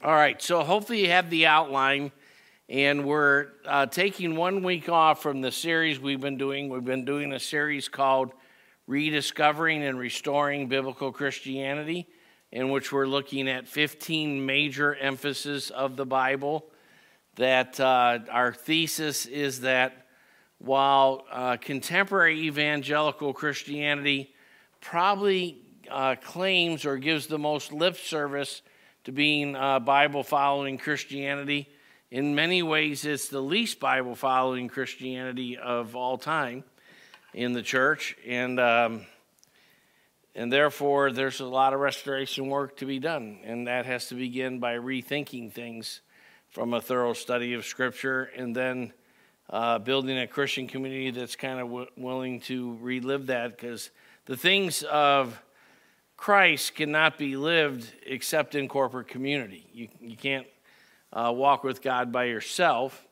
All right, so hopefully you have the outline, and we're uh, taking one week off from the series we've been doing. We've been doing a series called Rediscovering and Restoring Biblical Christianity, in which we're looking at 15 major emphases of the Bible. That uh, our thesis is that while uh, contemporary evangelical Christianity probably uh, claims or gives the most lip service to being uh, Bible following Christianity. In many ways, it's the least Bible following Christianity of all time in the church. And, um, and therefore, there's a lot of restoration work to be done. And that has to begin by rethinking things from a thorough study of Scripture and then uh, building a Christian community that's kind of w- willing to relive that because the things of Christ cannot be lived except in corporate community. You, you can't uh, walk with God by yourself.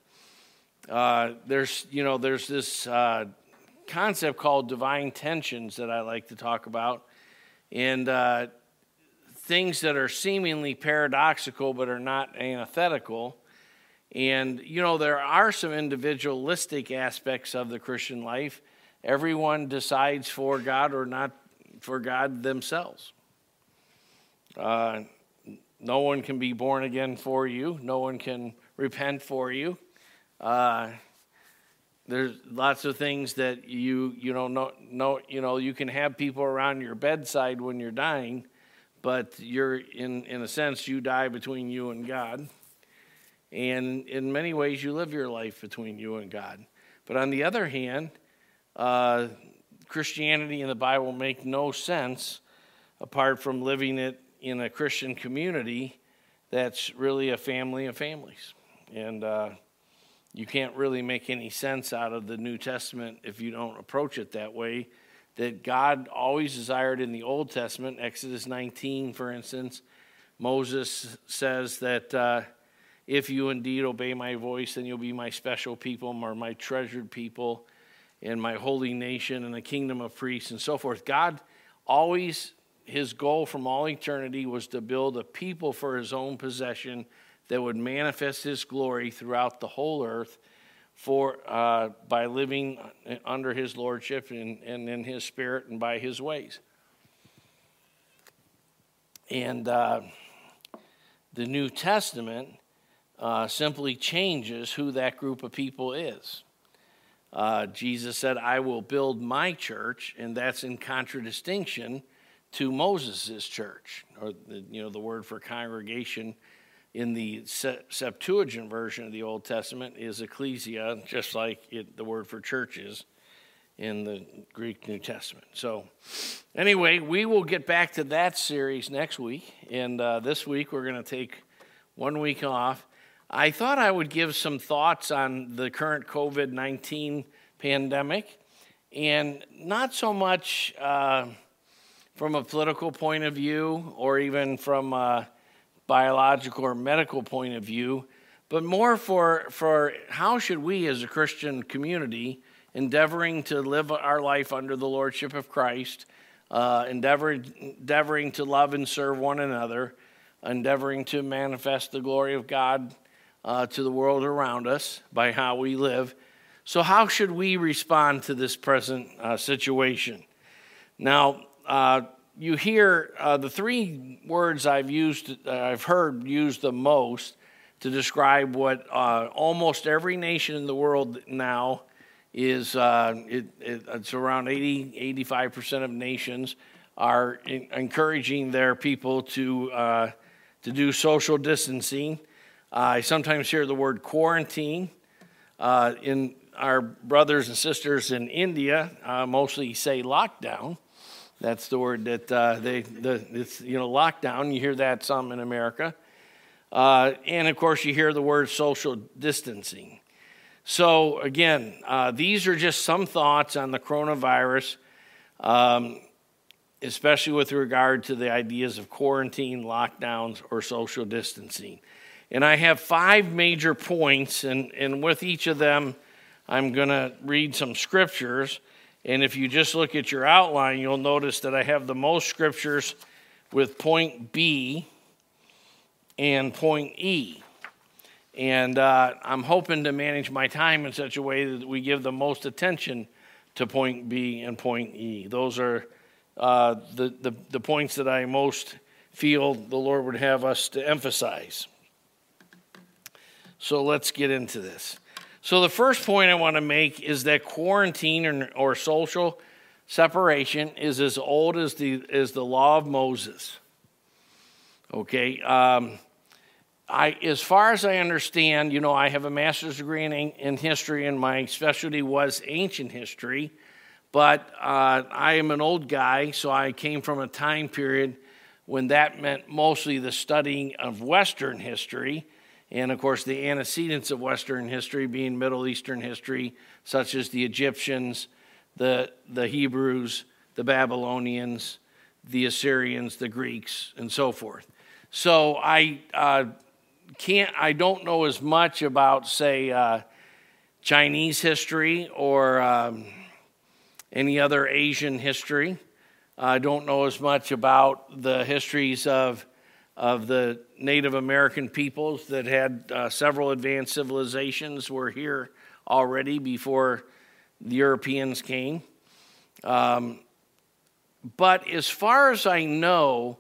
Uh, there's, you know, there's this uh, concept called divine tensions that I like to talk about, and uh, things that are seemingly paradoxical but are not antithetical. And, you know, there are some individualistic aspects of the Christian life. Everyone decides for God or not for God themselves. Uh, no one can be born again for you. No one can repent for you. Uh, there's lots of things that you you know no, no you know you can have people around your bedside when you're dying, but you're in in a sense you die between you and God, and in many ways you live your life between you and God. But on the other hand, uh, Christianity and the Bible make no sense apart from living it in a Christian community that's really a family of families. And uh, you can't really make any sense out of the New Testament if you don't approach it that way. That God always desired in the Old Testament, Exodus 19, for instance, Moses says that uh, if you indeed obey my voice, then you'll be my special people or my treasured people and my holy nation and the kingdom of priests and so forth. God always, his goal from all eternity was to build a people for his own possession that would manifest his glory throughout the whole earth for uh, by living under his lordship and, and in his spirit and by his ways. And uh, the New Testament uh, simply changes who that group of people is. Uh, Jesus said, I will build my church, and that's in contradistinction to Moses' church, or the, you know, the word for congregation in the Septuagint version of the Old Testament is ecclesia, just like it, the word for church is in the Greek New Testament. So, anyway, we will get back to that series next week, and uh, this week we're going to take one week off. I thought I would give some thoughts on the current COVID 19 pandemic, and not so much uh, from a political point of view or even from a biological or medical point of view, but more for, for how should we as a Christian community endeavoring to live our life under the Lordship of Christ, uh, endeavoring, endeavoring to love and serve one another, endeavoring to manifest the glory of God uh, to the world around us by how we live. So, how should we respond to this present uh, situation? Now, uh, you hear uh, the three words I've used, uh, I've heard used the most to describe what uh, almost every nation in the world now is. It, it, it's around 80, 85% of nations are in, encouraging their people to to do social distancing I sometimes hear the word quarantine. Uh, in our brothers and sisters in India, uh, mostly say lockdown. That's the word that uh, they, the, it's, you know, lockdown. You hear that some in America. Uh, and of course, you hear the word social distancing. So, again, uh, these are just some thoughts on the coronavirus, um, especially with regard to the ideas of quarantine, lockdowns, or social distancing. And I have five major points, and, and with each of them, I'm going to read some scriptures. And if you just look at your outline, you'll notice that I have the most scriptures with point B. and point E. And uh, I'm hoping to manage my time in such a way that we give the most attention to point B and point E. Those are uh, the, the, the points that I most feel the Lord would have us to emphasize. So let's get into this. So, the first point I want to make is that quarantine or, or social separation is as old as the, as the law of Moses. Okay? Um, I, as far as I understand, you know, I have a master's degree in, in history, and my specialty was ancient history. But uh, I am an old guy, so I came from a time period when that meant mostly the studying of Western history, and of course, the antecedents of Western history being Middle Eastern history, such as the Egyptians, the, the Hebrews, the Babylonians, the Assyrians, the Greeks, and so forth. So I uh, can't, I don't know as much about, say, uh, Chinese history or um, any other Asian history. I don't know as much about the histories of, of the Native American peoples that had uh, several advanced civilizations were here already before the Europeans came. Um, but as far as I know,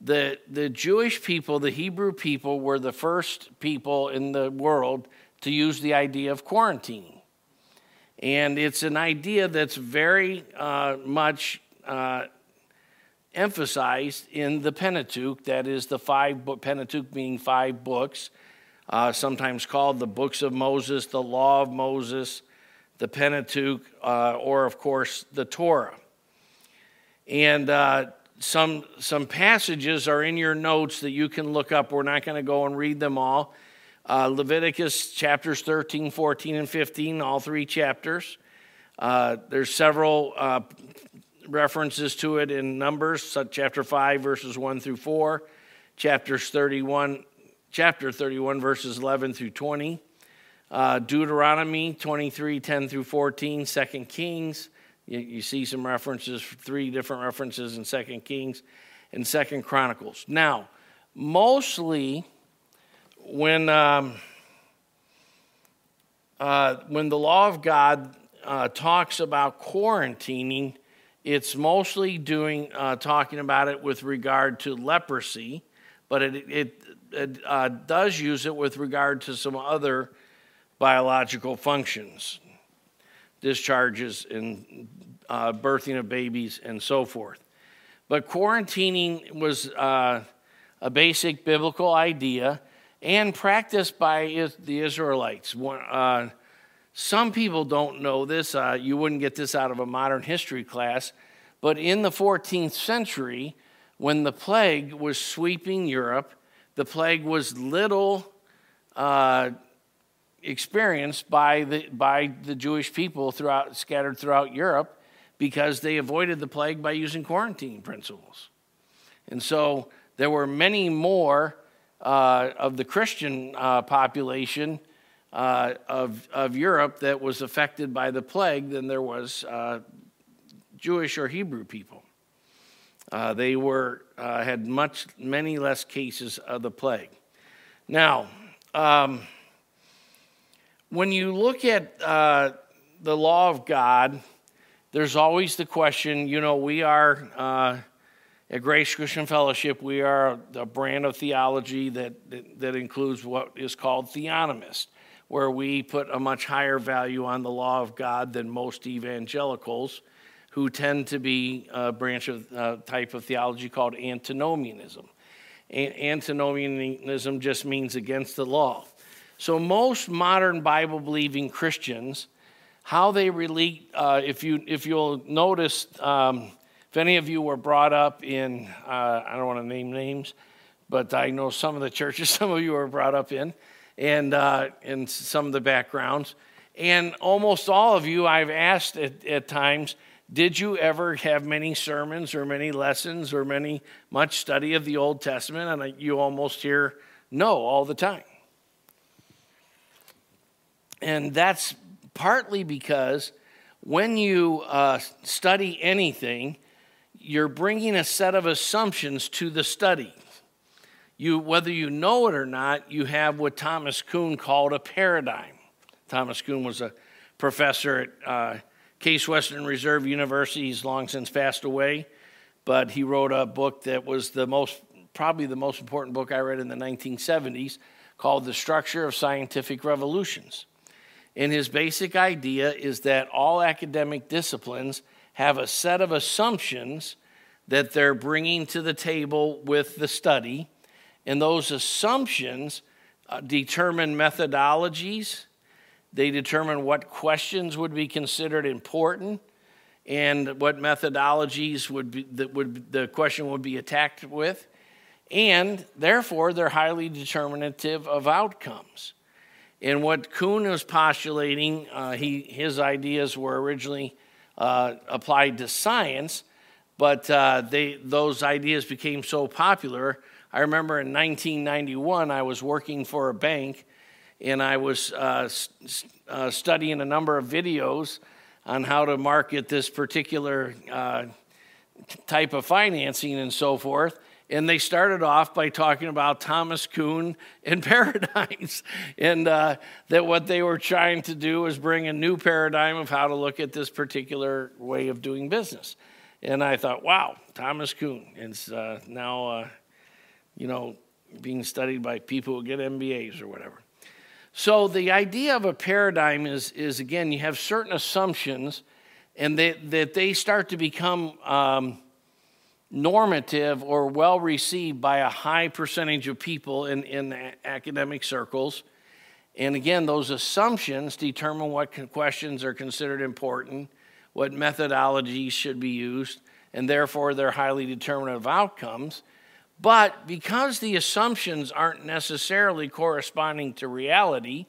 the, the Jewish people, the Hebrew people, were the first people in the world to use the idea of quarantining. And it's an idea that's very uh, much uh, emphasized in the Pentateuch, that is the five Pentateuch being five books, uh, sometimes called the books of Moses, the law of Moses, the Pentateuch, uh, or of course the Torah. And uh, some, some passages are in your notes that you can look up. We're not going to go and read them all. Uh, Leviticus chapters 13, 14, and 15, all three chapters. Uh, there's several uh, references to it in Numbers, chapter 5, verses 1 through 4, chapters 31, chapter 31, verses 11 through 20, uh, Deuteronomy 23, 10 through 14, 2 Kings. You, you, see some references, three different references in 2 Kings and 2 Chronicles. Now, mostly when, um, uh, when the law of God uh, talks about quarantining, it's mostly doing uh, talking about it with regard to leprosy, but it, it, it uh, does use it with regard to some other biological functions, discharges and uh, birthing of babies and so forth. But quarantining was uh, a basic biblical idea and practiced by the Israelites. Uh, some people don't know this. Uh, you wouldn't get this out of a modern history class. But in the 14th century, when the plague was sweeping Europe, the plague was little uh, experienced by the, by the Jewish people throughout, scattered throughout Europe because they avoided the plague by using quarantine principles. And so there were many more uh, of the Christian uh, population uh, of, of Europe that was affected by the plague than there was uh, Jewish or Hebrew people. Uh, they were, uh, had much, many less cases of the plague. Now, um, when you look at the law of God, there's always the question you know, we are at Grace Christian Fellowship, we are a brand of theology that, that, that, includes what is called theonomist, where we put a much higher value on the law of God than most evangelicals who tend to be a branch of uh, type of theology called antinomianism. antinomianism just means against the law. So most modern Bible believing Christians, how they relate, uh, if, you, if you'll notice, um, if any of you were brought up in, uh, I don't want to name names, but I know some of the churches some of you were brought up in, and uh, some of the backgrounds. And almost all of you, I've asked at, at times, did you ever have many sermons or many lessons or many much study of the Old Testament? And you almost hear no all the time. And that's partly because when you uh, study anything, you're bringing a set of assumptions to the study. You, whether you know it or not, you have what Thomas Kuhn called a paradigm. Thomas Kuhn was a professor at uh, Case Western Reserve University. He's long since passed away, but he wrote a book that was the most, probably the most important book I read in the 1970s called The Structure of Scientific Revolutions. And his basic idea is that all academic disciplines have a set of assumptions that they're bringing to the table with the study and those assumptions uh, determine methodologies, they determine what questions would be considered important and what methodologies would be, that would, the question would be attacked with. And therefore, they're highly determinative of outcomes. And what Kuhn was postulating, uh, he, his ideas were originally uh, applied to science, but uh, they, those ideas became so popular I remember in 1991, I was working for a bank and I was uh, uh, studying a number of videos on how to market this particular uh, type of financing and so forth. And they started off by talking about Thomas Kuhn and paradigms, and uh, that what they were trying to do was bring a new paradigm of how to look at this particular way of doing business. And I thought, wow, Thomas Kuhn. It's uh, now uh, you know, being studied by people who get MBAs or whatever. So the idea of a paradigm is, is again, you have certain assumptions and they, that they start to become um, normative or well received by a high percentage of people in, in academic circles. And again, those assumptions determine what questions are considered important, what methodologies should be used, and therefore they're highly determinative outcomes. But because the assumptions aren't necessarily corresponding to reality,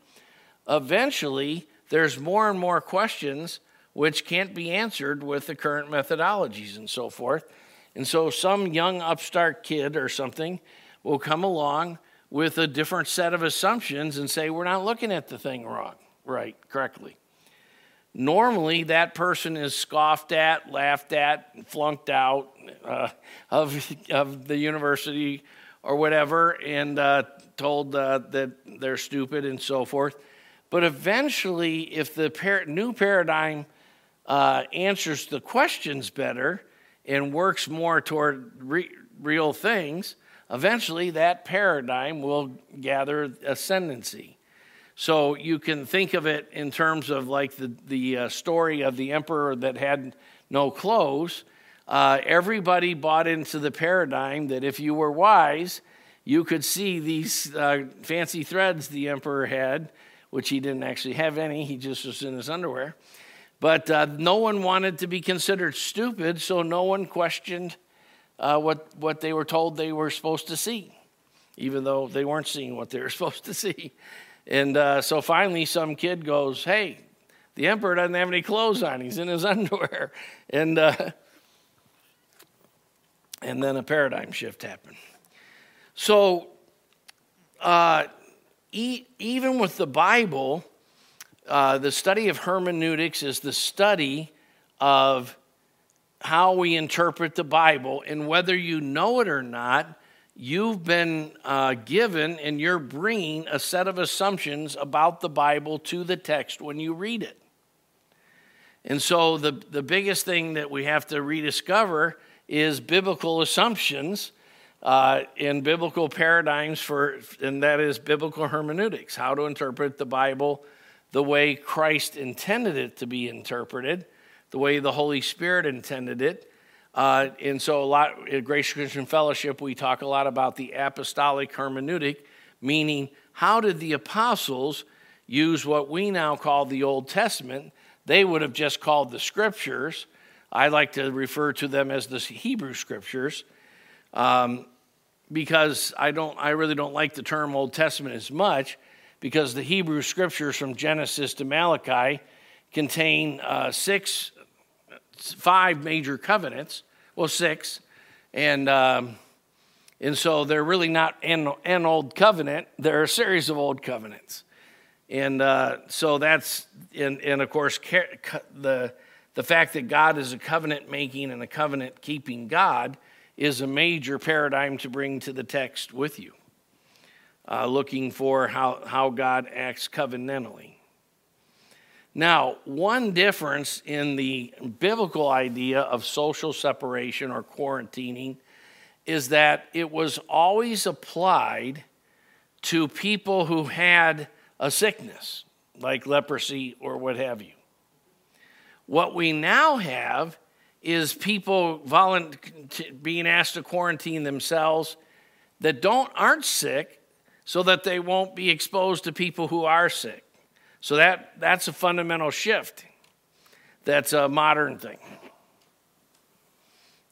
eventually there's more and more questions which can't be answered with the current methodologies and so forth. And so some young upstart kid or something will come along with a different set of assumptions and say, We're not looking at the thing wrong, right, correctly. Normally, that person is scoffed at, laughed at, flunked out uh, of, of the university or whatever, and uh, told uh, that they're stupid and so forth. But eventually, if the par- new paradigm uh, answers the questions better and works more toward re- real things, eventually that paradigm will gather ascendancy. So you can think of it in terms of like the, the uh, story of the emperor that had no clothes. Uh, everybody bought into the paradigm that if you were wise, you could see these uh, fancy threads the emperor had, which he didn't actually have any, he just was in his underwear. But uh, no one wanted to be considered stupid, so no one questioned uh, what, what they were told they were supposed to see, even though they weren't seeing what they were supposed to see. And uh, so finally, some kid goes, Hey, the emperor doesn't have any clothes on. He's in his underwear. And, uh, and then a paradigm shift happened. So, uh, e- even with the Bible, uh, the study of hermeneutics is the study of how we interpret the Bible, and whether you know it or not, you've been uh, given and you're bringing a set of assumptions about the Bible to the text when you read it. And so, the, the biggest thing that we have to rediscover is biblical assumptions uh, in biblical paradigms for, and that is biblical hermeneutics, how to interpret the Bible the way Christ intended it to be interpreted, the way the Holy Spirit intended it, uh, and so, a lot at Grace Christian Fellowship, we talk a lot about the apostolic hermeneutic, meaning how did the apostles use what we now call the Old Testament? They would have just called the scriptures. I like to refer to them as the Hebrew scriptures um, because I don't. I really don't like the term Old Testament as much because the Hebrew scriptures from Genesis to Malachi contain uh, six five major covenants, well, six, and um, and so they're really not an, an old covenant; they're a series of old covenants, and uh, so that's and and of course the the fact that God is a covenant making and a covenant keeping God is a major paradigm to bring to the text with you uh, looking for how, how God acts covenantally. Now, one difference in the biblical idea of social separation or quarantining is that it was always applied to people who had a sickness, like leprosy or what have you. What we now have is people being asked to quarantine themselves that don't aren't sick so that they won't be exposed to people who are sick. So that, that's a fundamental shift. That's a modern thing.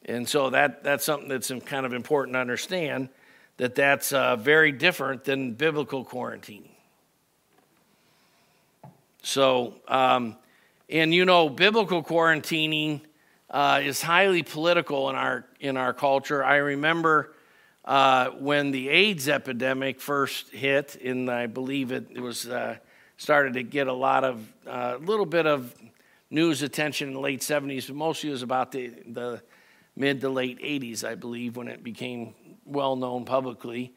And so that, that's something that's kind of important to understand that that's uh, very different than biblical quarantining. So, um, and you know, biblical quarantining uh, is highly political in our, in our culture. I remember uh, when the AIDS epidemic first hit, and I believe it, it was uh, started to get a lot of a uh, little bit of news attention in the late 70s, but mostly it was about the, the mid to late 80s, I believe, when it became well known publicly.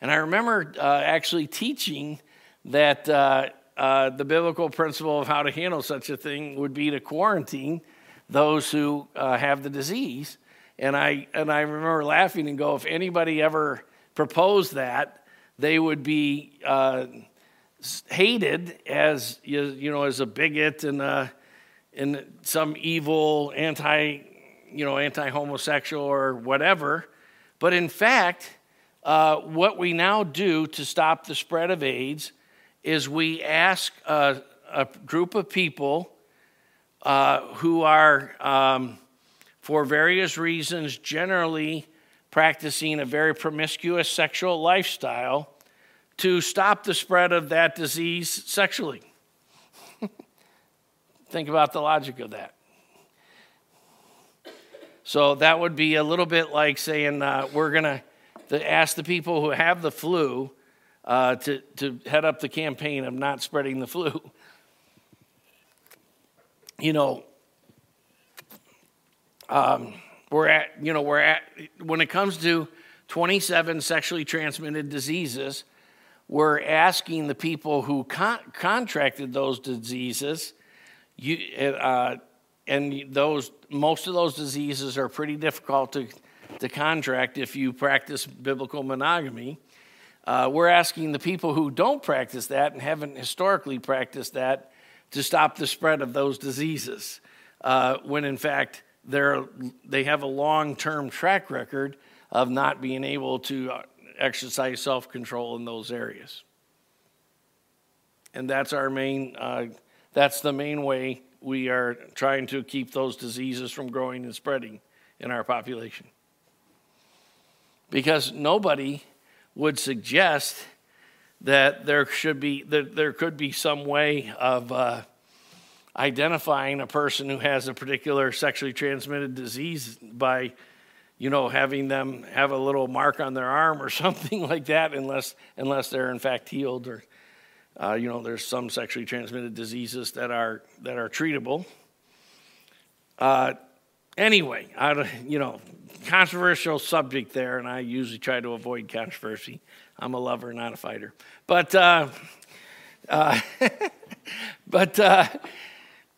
And I remember uh, actually teaching that uh, uh, the biblical principle of how to handle such a thing would be to quarantine those who uh, have the disease. And I, and I remember laughing and go, if anybody ever proposed that, they would be uh, hated as you, know as a bigot and uh, and some evil anti you know anti homosexual or whatever. But in fact, uh, what we now do to stop the spread of AIDS is we ask a, a group of people uh, who are, um, for various reasons, generally practicing a very promiscuous sexual lifestyle to stop the spread of that disease sexually. Think about the logic of that. So that would be a little bit like saying uh, we're going to ask the people who have the flu uh, to, to head up the campaign of not spreading the flu. You know, um, we're at, you know, we're at, when it comes to 27 sexually transmitted diseases, we're asking the people who con- contracted those diseases, you, uh, and those most of those diseases are pretty difficult to, to contract if you practice biblical monogamy. Uh, we're asking the people who don't practice that and haven't historically practiced that to stop the spread of those diseases, uh, when in fact they have a long term track record of not being able to uh, exercise self control in those areas. And that's our main, uh, that's the main way we are trying to keep those diseases from growing and spreading in our population. Because nobody would suggest that there should be that there could be some way of uh, identifying a person who has a particular sexually transmitted disease by you know, having them have a little mark on their arm or something like that, unless unless they're in fact healed or, uh, you know, there's some sexually transmitted diseases that are that are treatable. Uh, anyway, I, you know, controversial subject there, and I usually try to avoid controversy. I'm a lover, not a fighter, but uh, uh but uh,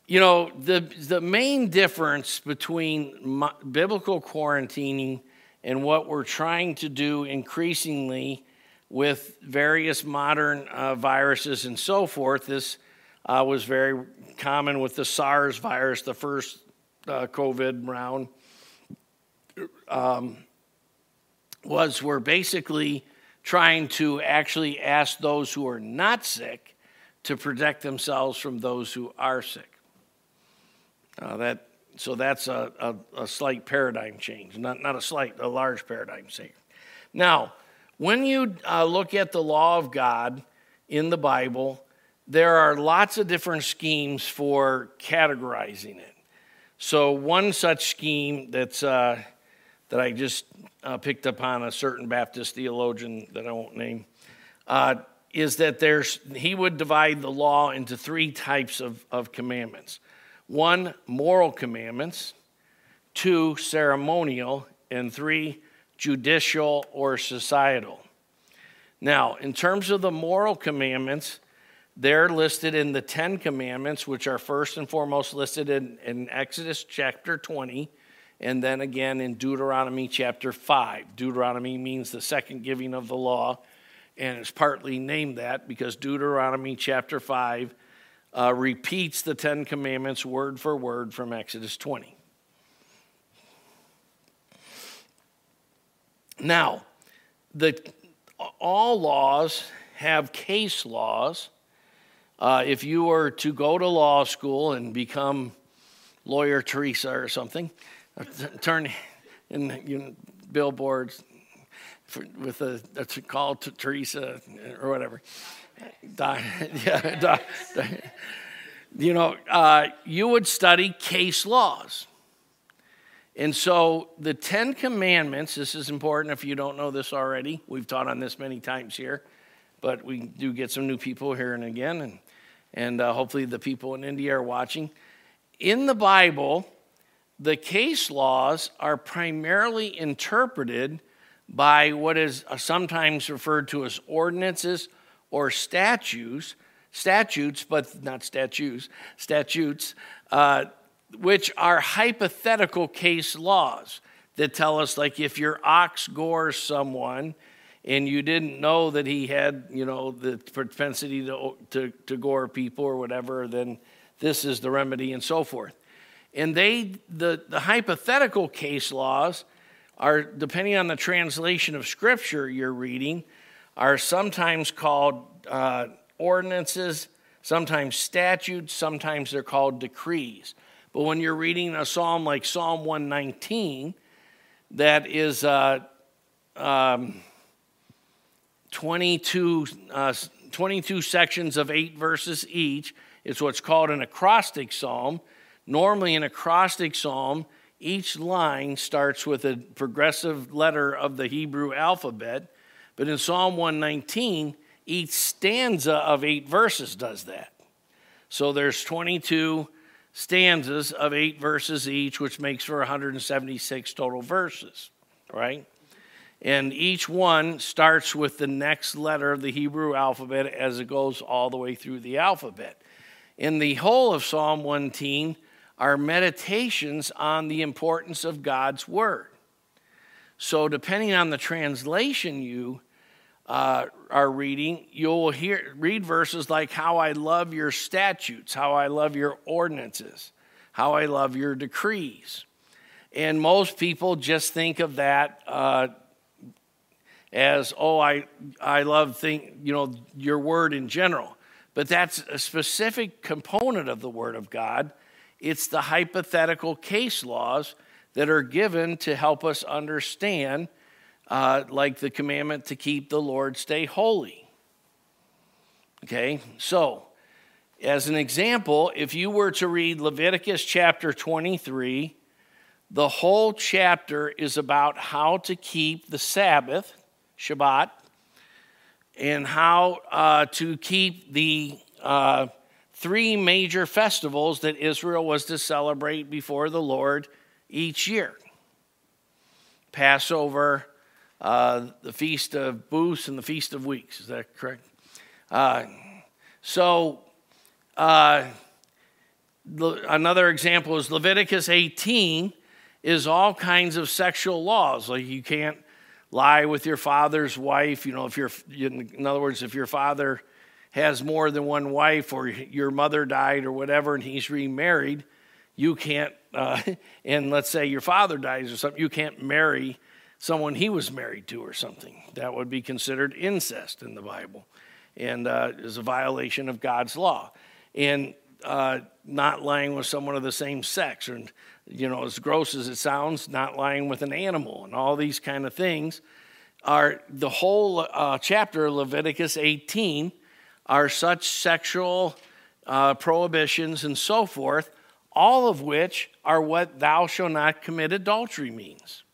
you know, the, the main difference between biblical quarantining and what we're trying to do increasingly with various modern uh, viruses and so forth, this uh, was very common with the SARS virus, the first uh, COVID round, um, was we're basically trying to actually ask those who are not sick to protect themselves from those who are sick. Uh, that, so that's a, a, a, slight paradigm change, not, not a slight, a large paradigm change. Now, when you uh, look at the law of God in the Bible, there are lots of different schemes for categorizing it. So, one such scheme that's, uh, that I just uh, picked up on a certain Baptist theologian that I won't name uh, is that there's, he would divide the law into three types of, of commandments one, moral commandments, two, ceremonial, and three, judicial or societal. Now, in terms of the moral commandments, they're listed in the Ten Commandments, which are first and foremost listed in, in Exodus chapter 20, and then again in Deuteronomy chapter 5. Deuteronomy means the second giving of the law, and it's partly named that because Deuteronomy chapter 5 uh, repeats the Ten Commandments word for word from Exodus 20. Now, the, all laws have case laws uh, if you were to go to law school and become lawyer Teresa or something, uh, turn in you know, billboards for, with a, a call to Teresa or whatever. yeah, you know, uh, you would study case laws. And so the Ten Commandments, this is important if you don't know this already. We've taught on this many times here, but we do get some new people here and again. And and uh, hopefully the people in India are watching. In the Bible, the case laws are primarily interpreted by what is sometimes referred to as ordinances or statutes, statutes, but not statutes, statutes, uh, which are hypothetical case laws that tell us, like, if your ox gores someone and you didn't know that he had, you know, the propensity to, to, to gore people or whatever, then this is the remedy and so forth. And they, the, the hypothetical case laws are, depending on the translation of scripture you're reading, are sometimes called uh, ordinances, sometimes statutes, sometimes they're called decrees. But when you're reading a psalm like Psalm 119, that is uh, um, 22, uh, 22 sections of eight verses each. It's what's called an acrostic psalm. Normally, an acrostic psalm, each line starts with a progressive letter of the Hebrew alphabet. But in Psalm 119, each stanza of eight verses does that. So there's 22 stanzas of eight verses each, which makes for 176 total verses, right? And each one starts with the next letter of the Hebrew alphabet as it goes all the way through the alphabet. In the whole of Psalm 110 are meditations on the importance of God's word. So, depending on the translation you uh, are reading, you'll hear read verses like "How I love your statutes," "How I love your ordinances," "How I love your decrees." And most people just think of that uh, as, oh, I, I love think, you know, your word in general. But that's a specific component of the word of God. It's the hypothetical case laws that are given to help us understand, uh, like the commandment to keep the Lord's day holy. Okay, so as an example, if you were to read Leviticus chapter 23, the whole chapter is about how to keep the Sabbath Shabbat, and how uh, to keep the uh, three major festivals that Israel was to celebrate before the Lord each year Passover, uh, the Feast of Booths, and the Feast of Weeks. Is that correct? Uh, so, uh, another example is Leviticus 18 is all kinds of sexual laws. Like you can't lie with your father's wife. You know, if you're, in other words, if your father has more than one wife or your mother died or whatever and he's remarried, you can't, uh, and let's say your father dies or something, you can't marry someone he was married to or something. That would be considered incest in the Bible and uh, is a violation of God's law. And uh, not lying with someone of the same sex, or you know, as gross as it sounds, not lying with an animal, and all these kind of things are the whole uh, chapter of Leviticus 18 are such sexual uh, prohibitions and so forth, all of which are what thou shalt not commit adultery means.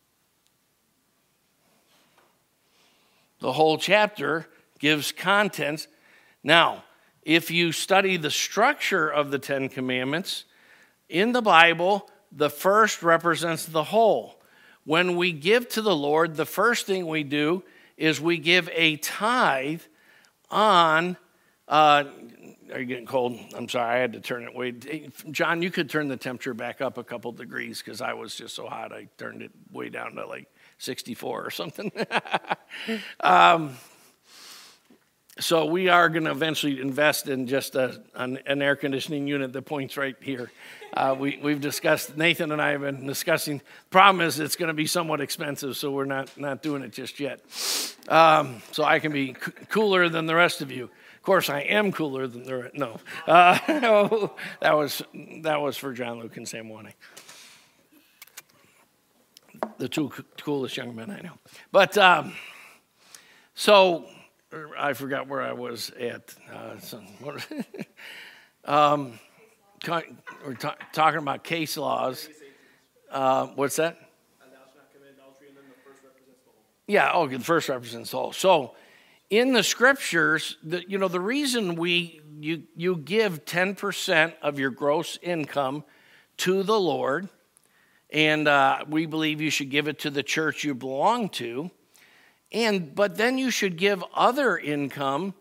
The whole chapter gives contents. Now, if you study the structure of the Ten Commandments, in the Bible, the first represents the whole. When we give to the Lord, the first thing we do is we give a tithe on. Uh, are you getting cold? I'm sorry, I had to turn it way. John, you could turn the temperature back up a couple degrees because I was just so hot. I turned it way down to like 64 or something. um, so we are going to eventually invest in just a, an, an, air conditioning unit that points right here. Uh, we, we've discussed, Nathan and I have been discussing. Problem is, it's going to be somewhat expensive, so we're not, not doing it just yet. Um, so I can be c- cooler than the rest of you. Of course, I am cooler than the. No, uh, that was that was for John Luke and Sam Wanning, the two coolest young men I know. But um, so I forgot where I was at. Uh, um, we're ta- talking about case laws. Uh, what's that? Yeah, oh, the first represents whole. So, in the scriptures, the, you know, the reason we you you give ten percent of your gross income to the Lord, and uh, we believe you should give it to the church you belong to and but then you should give other income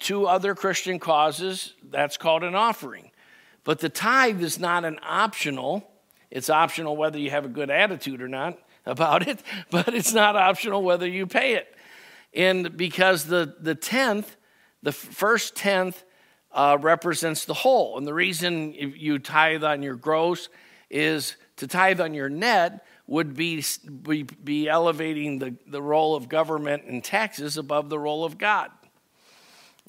to other Christian causes. That's called an offering. But the tithe is not an optional. It's optional whether you have a good attitude or not about it, but it's not optional whether you pay it. And because the, the tenth, the first tenth uh, represents the whole. And the reason you tithe on your gross is to tithe on your net would be, be, be elevating the, the role of government and taxes above the role of God.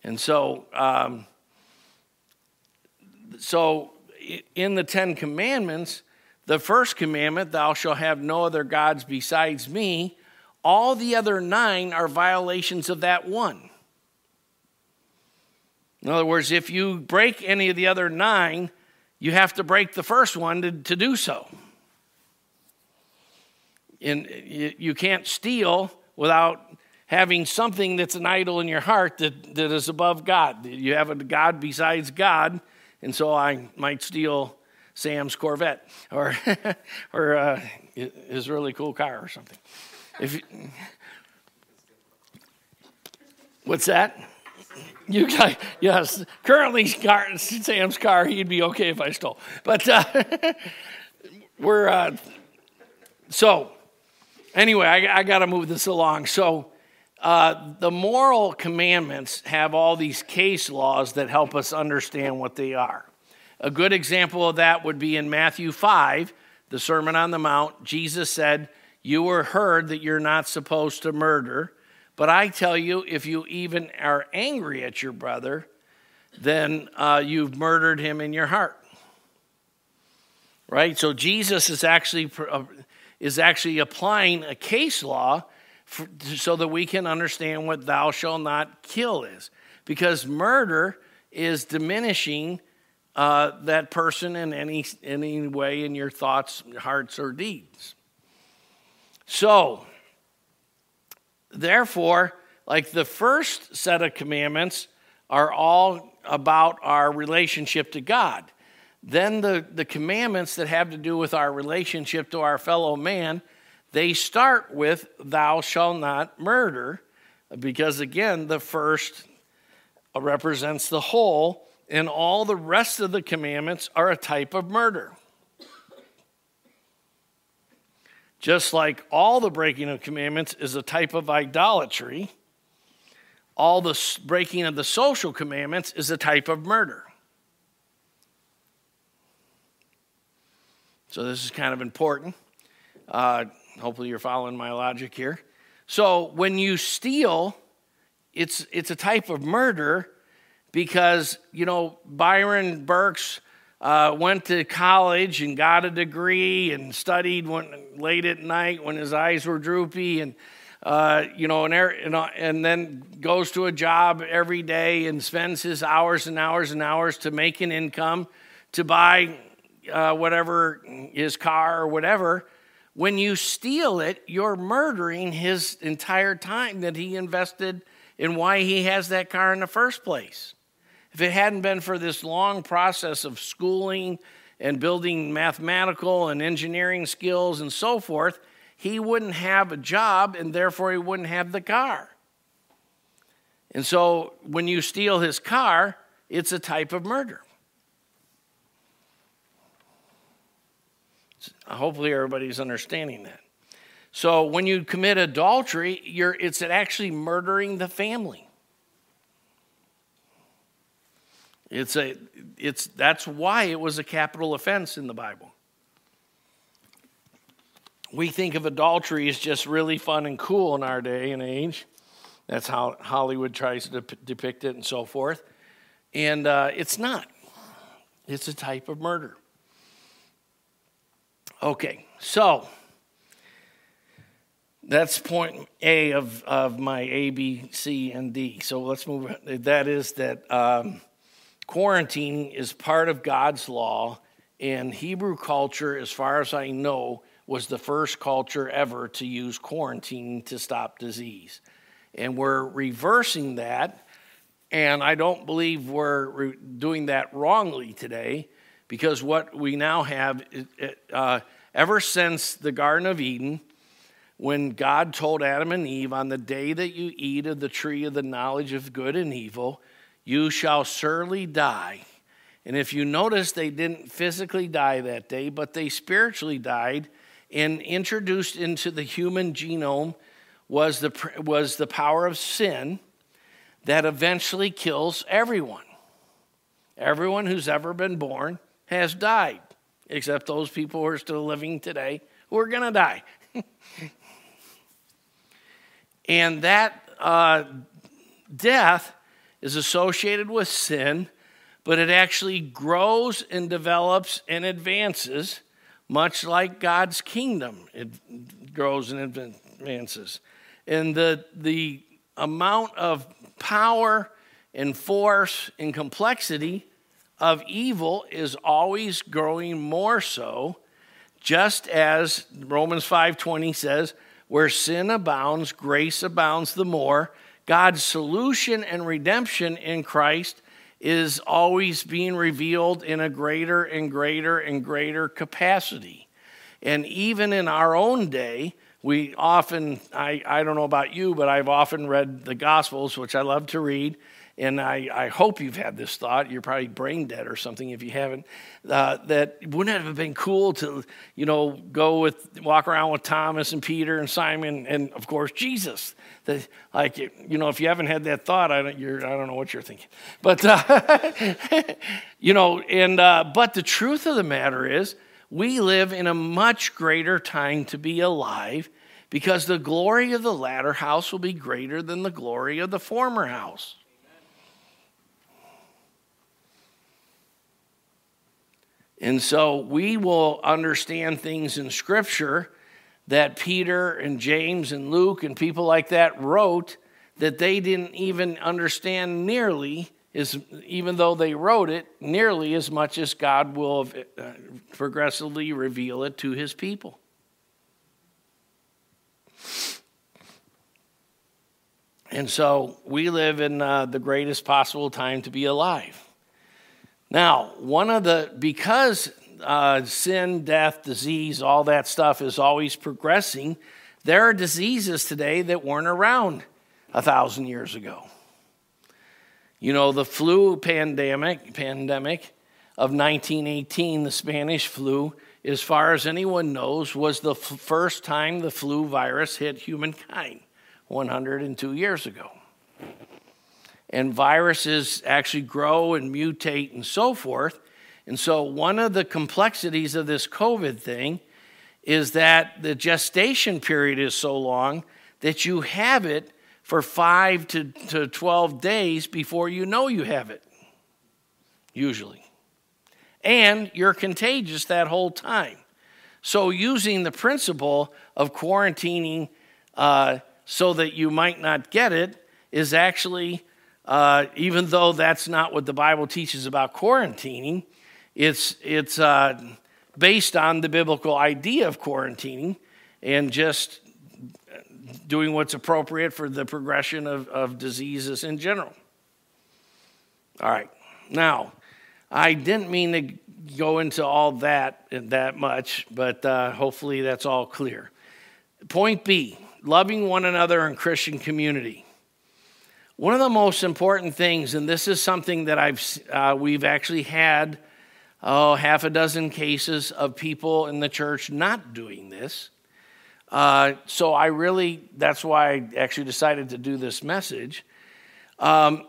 And so, um, so in the Ten Commandments, the first commandment, thou shalt have no other gods besides me, all the other nine are violations of that one. In other words, if you break any of the other nine, you have to break the first one to, to do so in, you can't steal without having something that's an idol in your heart that, that is above God. You have a God besides God, and so I might steal Sam's Corvette or, or uh, his really cool car or something. If you, what's that? You guys, yes. Currently, Sam's car. He'd be okay if I stole, but uh, we're uh, so anyway, I, I got to move this along. So, uh, the moral commandments have all these case laws that help us understand what they are. A good example of that would be in Matthew 5, the Sermon on the Mount. Jesus said, You were heard that you're not supposed to murder, but I tell you, if you even are angry at your brother, then uh, you've murdered him in your heart. Right? So Jesus is actually uh, is actually applying a case law for, so that we can understand what thou shalt not kill is. Because murder is diminishing uh, that person in any, any way in your thoughts, hearts, or deeds. So, therefore, like the first set of commandments are all about our relationship to God. Then the, the commandments that have to do with our relationship to our fellow man, they start with thou shalt not murder, because again, the first uh, represents the whole, and all the rest of the commandments are a type of murder. Just like all the breaking of commandments is a type of idolatry, all the breaking of the social commandments is a type of murder. So this is kind of important. Uh, hopefully, you're following my logic here. So when you steal, it's it's a type of murder because you know Byron Burks uh, went to college and got a degree and studied when, late at night when his eyes were droopy and. Uh, you know, and, and, and then goes to a job every day and spends his hours and hours and hours to make an income to buy uh, whatever, his car or whatever, when you steal it, you're murdering his entire time that he invested in why he has that car in the first place. If it hadn't been for this long process of schooling and building mathematical and engineering skills and so forth, he wouldn't have a job and therefore he wouldn't have the car. And so when you steal his car, it's a type of murder. Hopefully, everybody's understanding that. So, when you commit adultery, you're, it's actually murdering the family. It's a, it's, that's why it was a capital offense in the Bible. We think of adultery as just really fun and cool in our day and age. That's how Hollywood tries to depict it and so forth. And uh, it's not, it's a type of murder. Okay, so that's point A of, of my A, B, C, and D. So let's move. That is that um, quarantine is part of God's law, and Hebrew culture, as far as I know, was the first culture ever to use quarantine to stop disease. And we're reversing that, and I don't believe we're re- doing that wrongly today because what we now have, uh, ever since the Garden of Eden, when God told Adam and Eve, On the day that you eat of the tree of the knowledge of good and evil, you shall surely die. And if you notice, they didn't physically die that day, but they spiritually died and introduced into the human genome was the, was the power of sin that eventually kills everyone. Everyone who's ever been born has died, except those people who are still living today who are going to die. and that uh, death is associated with sin, but it actually grows and develops and advances, much like God's kingdom. It grows and advances. And the, the amount of power and force and complexity of evil is always growing more so just as Romans 5:20 says where sin abounds grace abounds the more God's solution and redemption in Christ is always being revealed in a greater and greater and greater capacity. And even in our own day, we often, I, I don't know about you, but I've often read the Gospels, which I love to read, and I, I hope you've had this thought. You're probably brain dead or something if you haven't. Uh, that wouldn't it have been cool to, you know, go with, walk around with Thomas and Peter and Simon and, of course, Jesus. Like, you know, if you haven't had that thought, I don't, you're, I don't know what you're thinking. But, uh, you know, and, uh, but the truth of the matter is, we live in a much greater time to be alive because the glory of the latter house will be greater than the glory of the former house. And so we will understand things in Scripture that Peter and James and Luke and people like that wrote that they didn't even understand nearly as even though they wrote it nearly as much as God will uh, progressively reveal it to his people. And so we live in uh, the greatest possible time to be alive. Now, one of the, because uh, sin, death, disease, all that stuff is always progressing, there are diseases today that weren't around a thousand years ago. You know, the flu pandemic, pandemic of 1918, the Spanish flu, as far as anyone knows, was the f- first time the flu virus hit humankind 102 years ago and viruses actually grow and mutate and so forth. And so, one of the complexities of this COVID thing is that the gestation period is so long that you have it for five to, to 12 days before you know you have it, usually. And you're contagious that whole time. So, using the principle of quarantining uh, so that you might not get it is actually uh, even though that's not what the Bible teaches about quarantining, it's, it's uh, based on the biblical idea of quarantining and just doing what's appropriate for the progression of, of diseases in general. All right. Now, I didn't mean to go into all that that much, but uh, hopefully that's all clear. Point B loving one another in Christian community. One of the most important things, and this is something that I've, uh, we've actually had oh, half a dozen cases of people in the church not doing this. Uh, so I really, that's why I actually decided to do this message. Um,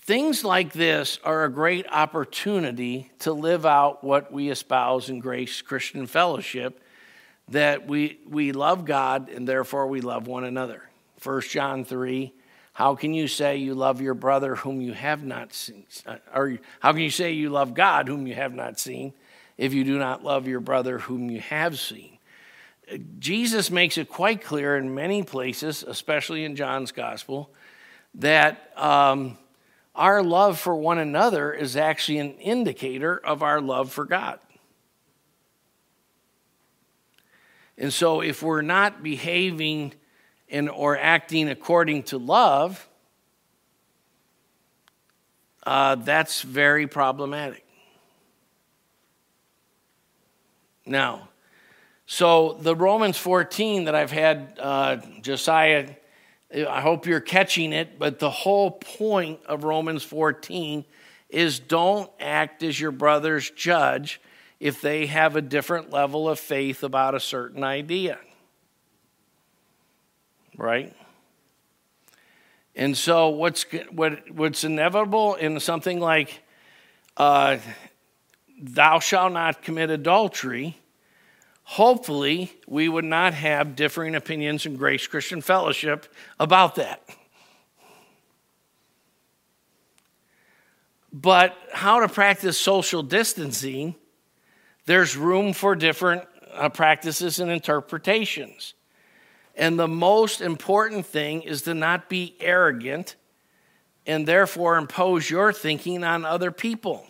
things like this are a great opportunity to live out what we espouse in Grace Christian Fellowship that we, we love God and therefore we love one another. 1 John 3 how can you say you love your brother whom you have not seen? Or how can you say you love God whom you have not seen if you do not love your brother whom you have seen? Jesus makes it quite clear in many places, especially in John's gospel, that um, our love for one another is actually an indicator of our love for God. And so if we're not behaving and, or acting according to love, uh, that's very problematic. Now, so the Romans 14 that I've had uh, Josiah, I hope you're catching it, but the whole point of Romans 14 is don't act as your brother's judge if they have a different level of faith about a certain idea right? And so, what's, what, what's inevitable in something like, uh, thou shalt not commit adultery, hopefully, we would not have differing opinions in Grace Christian Fellowship about that. But how to practice social distancing, there's room for different uh, practices and interpretations. And the most important thing is to not be arrogant and therefore impose your thinking on other people,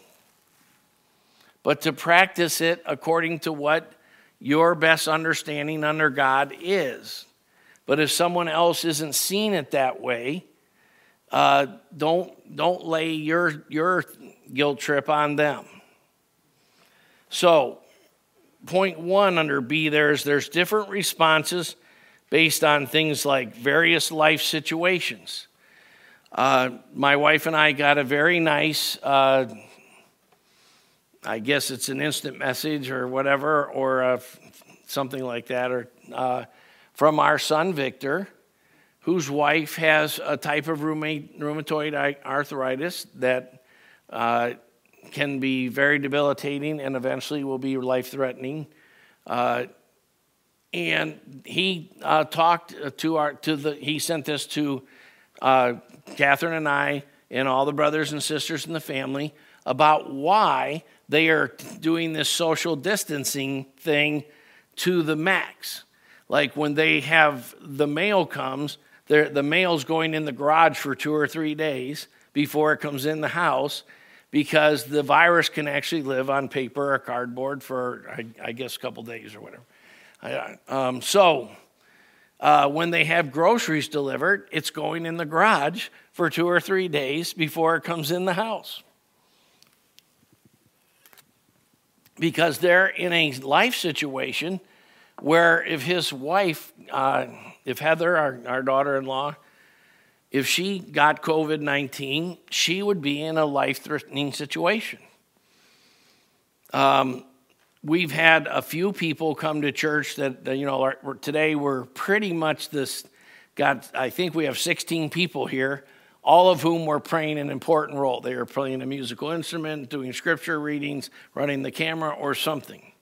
but to practice it according to what your best understanding under God is. But if someone else isn't seeing it that way, uh, don't, don't lay your, your guilt trip on them. So, point one under B there is there's different responses based on things like various life situations. Uh, my wife and I got a very nice, uh, I guess it's an instant message or whatever, or uh, something like that, or uh, from our son Victor, whose wife has a type of rheumatoid arthritis that uh, can be very debilitating and eventually will be life threatening. Uh, and he uh, talked to our to the he sent this to uh, Catherine and I and all the brothers and sisters in the family about why they are doing this social distancing thing to the max. Like when they have the mail comes, the mail's going in the garage for two or three days before it comes in the house because the virus can actually live on paper or cardboard for, I, I guess, a couple days or whatever. Um, so, uh, when they have groceries delivered, it's going in the garage for two or three days before it comes in the house. Because they're in a life situation where if his wife, uh, if Heather, our, our daughter in law, if she got COVID 19, she would be in a life threatening situation. Um, we've had a few people come to church that, you know, are, today we're pretty much this, got, I think we have 16 people here, all of whom were playing an important role. They were playing a musical instrument, doing scripture readings, running the camera, or something.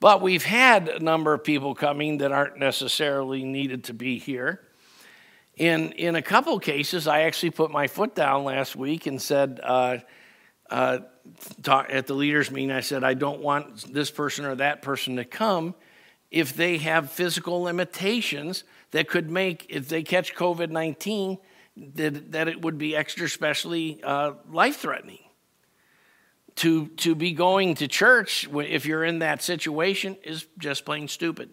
But we've had a number of people coming that aren't necessarily needed to be here. In, in a couple cases, I actually put my foot down last week and said, uh, uh, talk, at the leaders' meeting, I said, I don't want this person or that person to come if they have physical limitations that could make, if they catch COVID 19, that, that it would be extra specially uh, life threatening. To, to be going to church if you're in that situation is just plain stupid.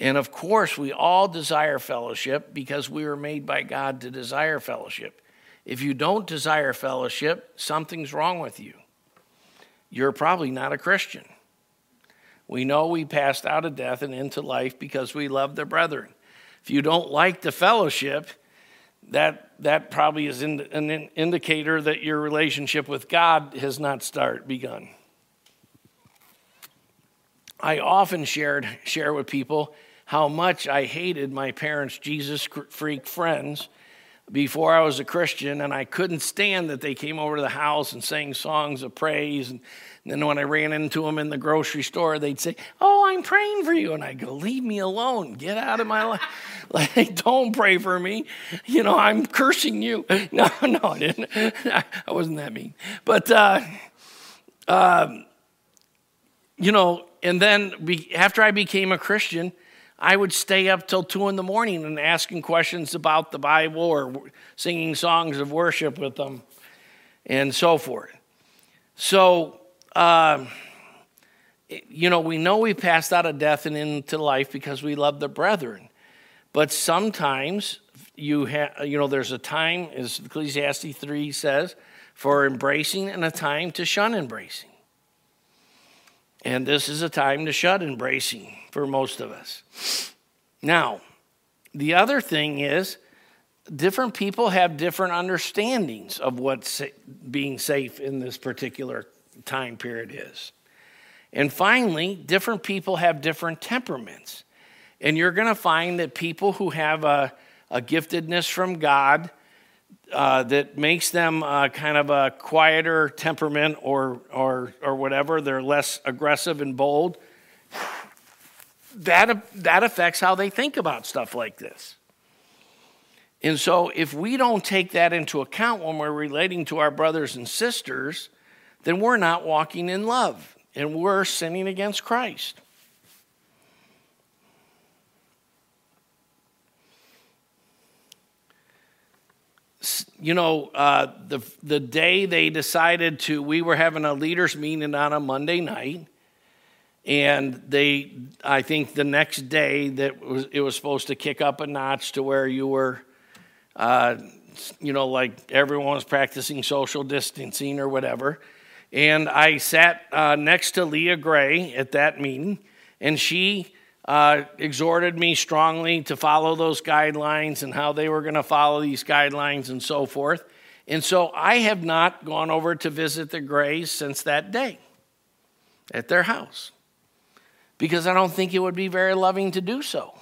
And of course, we all desire fellowship because we were made by God to desire fellowship. If you don't desire fellowship, something's wrong with you. You're probably not a Christian. We know we passed out of death and into life because we love the brethren. If you don't like the fellowship, that, that probably is in, an indicator that your relationship with God has not start, begun. I often shared, share with people how much I hated my parents' Jesus freak friends before I was a Christian, and I couldn't stand that they came over to the house and sang songs of praise. And, then when I ran into them in the grocery store, they'd say, Oh, I'm praying for you. And I go, Leave me alone. Get out of my life. Like, don't pray for me. You know, I'm cursing you. No, no, I didn't. I wasn't that mean. But, uh, um, you know, and then be, after I became a Christian, I would stay up till two in the morning and asking questions about the Bible or singing songs of worship with them and so forth. So, uh, you know, we know we passed out of death and into life because we love the brethren. But sometimes you have, you know, there's a time, as Ecclesiastes 3 says, for embracing and a time to shun embracing. And this is a time to shun embracing for most of us. Now, the other thing is, different people have different understandings of what being safe in this particular time period is. And finally, different people have different temperaments. And you're going to find that people who have a, a giftedness from God uh, that makes them uh, kind of a quieter temperament or, or, or whatever, they're less aggressive and bold that, that affects how they think about stuff like this. And so, if we don't take that into account when we're relating to our brothers and sisters, then we're not walking in love and we're sinning against Christ. You know, uh, the, the day they decided to, we were having a leaders' meeting on a Monday night and they i think the next day that was, it was supposed to kick up a notch to where you were uh, you know like everyone was practicing social distancing or whatever. And i sat uh, next to leah gray at that meeting and she uh, exhorted me strongly to follow those guidelines and how they were going to follow these guidelines and so forth and so i have not gone over to visit the grays since that day at their house because I don't think it would be very loving to do so.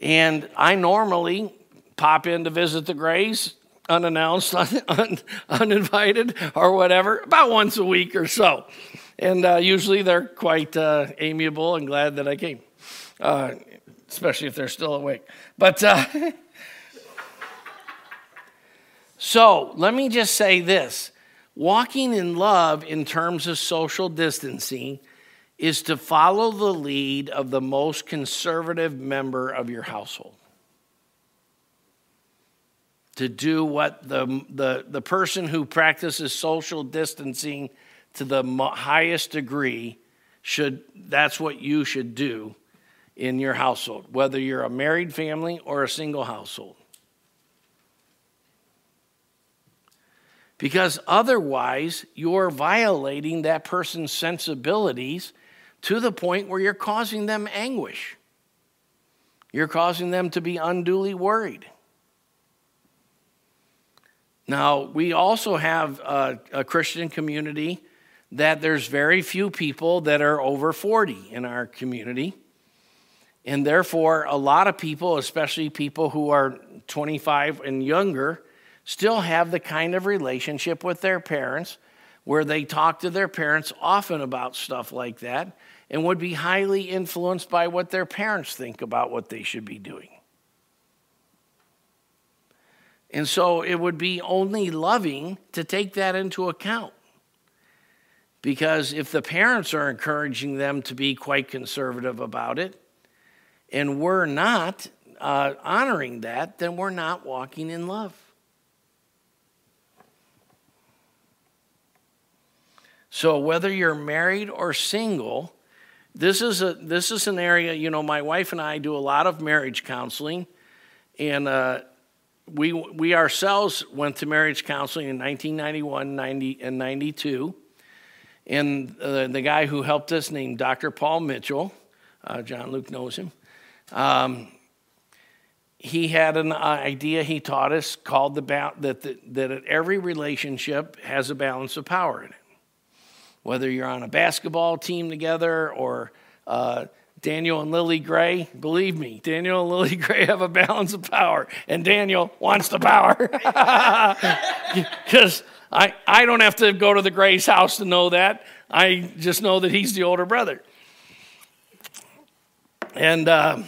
And I normally pop in to visit the Grays unannounced, un, un, uninvited, or whatever, about once a week or so. And uh, usually they're quite uh, amiable and glad that I came, uh, especially if they're still awake. But uh, so let me just say this Walking in love in terms of social distancing is to follow the lead of the most conservative member of your household. To do what the, the, the person who practices social distancing to the highest degree should, that's what you should do in your household, whether you're a married family or a single household. because otherwise you're violating that person's sensibilities to the point where you're causing them anguish. You're causing them to be unduly worried. Now, we also have a, a, Christian community that there's very few people that are over 40 in our community. And therefore, a lot of people, especially people who are 25 and younger, still have the kind of relationship with their parents where they talk to their parents often about stuff like that and would be highly influenced by what their parents think about what they should be doing. And so it would be only loving to take that into account. Because if the parents are encouraging them to be quite conservative about it, and we're not uh, honoring that, then we're not walking in love. So whether you're married or single, this is a this is an area. You know, my wife and I do a lot of marriage counseling, and uh, we, we ourselves went to marriage counseling in 1991 90, and 92. And uh, the guy who helped us, named Dr. Paul Mitchell, uh, John Luke knows him, um, he had an idea he taught us called the ba- that, the, that every relationship has a balance of power in it. Whether you're on a basketball team together or uh, Daniel and Lily Gray, believe me, Daniel and Lily Gray have a balance of power, and Daniel wants the power. Because I, I don't have to go to the Gray's house to know that. I just know that he's the older brother. And uh,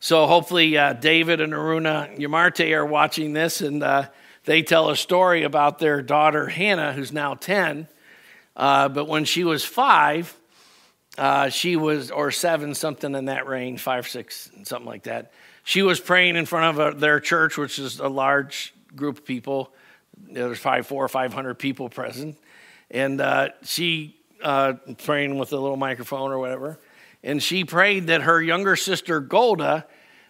so hopefully uh, David and Aruna Yamarte are watching this, and uh, they tell a story about their daughter Hannah, who's now 10. Uh, but when she was five, uh, she was, or seven, something in that range, five, six, something like that. She was praying in front of a, their church, which is a large group of people. There's five, four or five hundred people present, and uh, she uh, praying with a little microphone or whatever, and she prayed that her younger sister Golda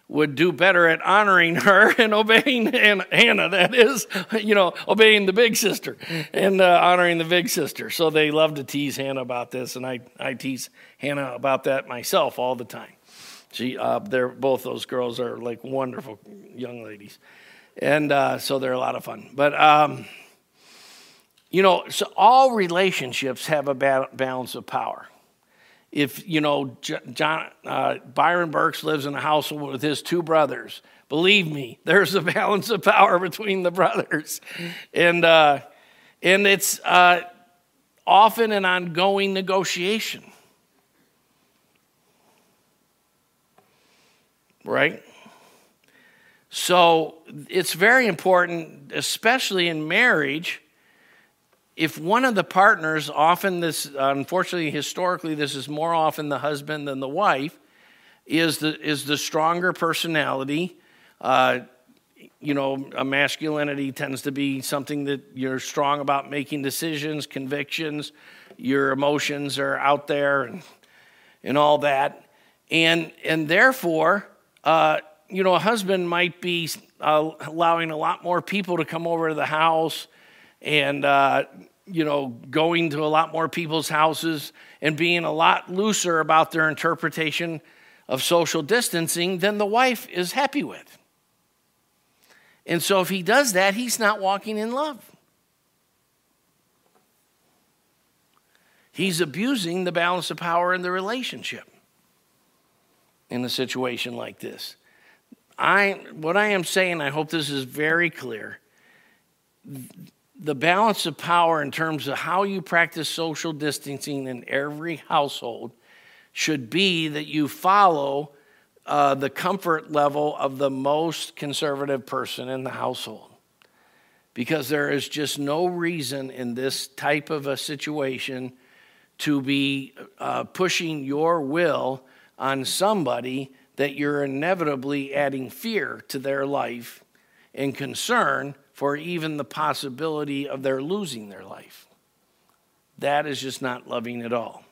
would do better at honoring her and obeying Hannah, that is, you know, obeying the big sister and uh, honoring the big sister. So they love to tease Hannah about this, and I, I tease Hannah about that myself all the time. She, uh, they're, both those girls are like wonderful young ladies. And uh, so they're a lot of fun. But, um, you know, so all relationships have a balance of power if you know John uh, Byron Burks lives in a household with his two brothers, believe me, there's a balance of power between the brothers, and uh, and it's uh, often an ongoing negotiation, right? So it's very important, especially in marriage if one of the partners, often this, unfortunately, historically, this is more often the husband than the wife, is the, is the stronger personality. Uh, you know, a masculinity tends to be something that you're strong about making decisions, convictions, your emotions are out there, and, and all that. And, and therefore, uh, you know, a husband might be uh, allowing a lot more people to come over to the house and uh, you know, going to a lot more people's houses and being a lot looser about their interpretation of social distancing than the wife is happy with. And so if he does that, he's not walking in love. He's abusing the balance of power in the relationship in a situation like this. I, what I am saying, I hope this is very clear the balance of power in terms of how you practice social distancing in every household should be that you follow uh, the comfort level of the most conservative person in the household. Because there is just no reason in this type of a situation to be uh, pushing your will on somebody that you're inevitably adding fear to their life and concern for even the possibility of their losing their life. That is just not loving at all.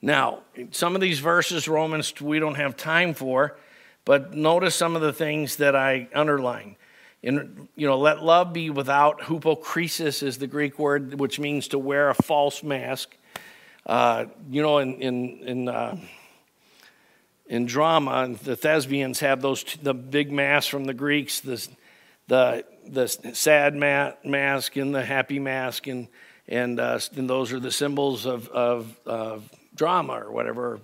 Now, some of these verses, Romans, we don't have time for, but notice some of the things that I underline. In, you know, let love be without hypocrisy is the Greek word, which means to wear a false mask. Uh, you know, in in in, uh, in drama, the thespians have those the big masks from the Greeks, the the the sad ma- mask and the happy mask, and and, uh, and those are the symbols of, of, of drama or whatever.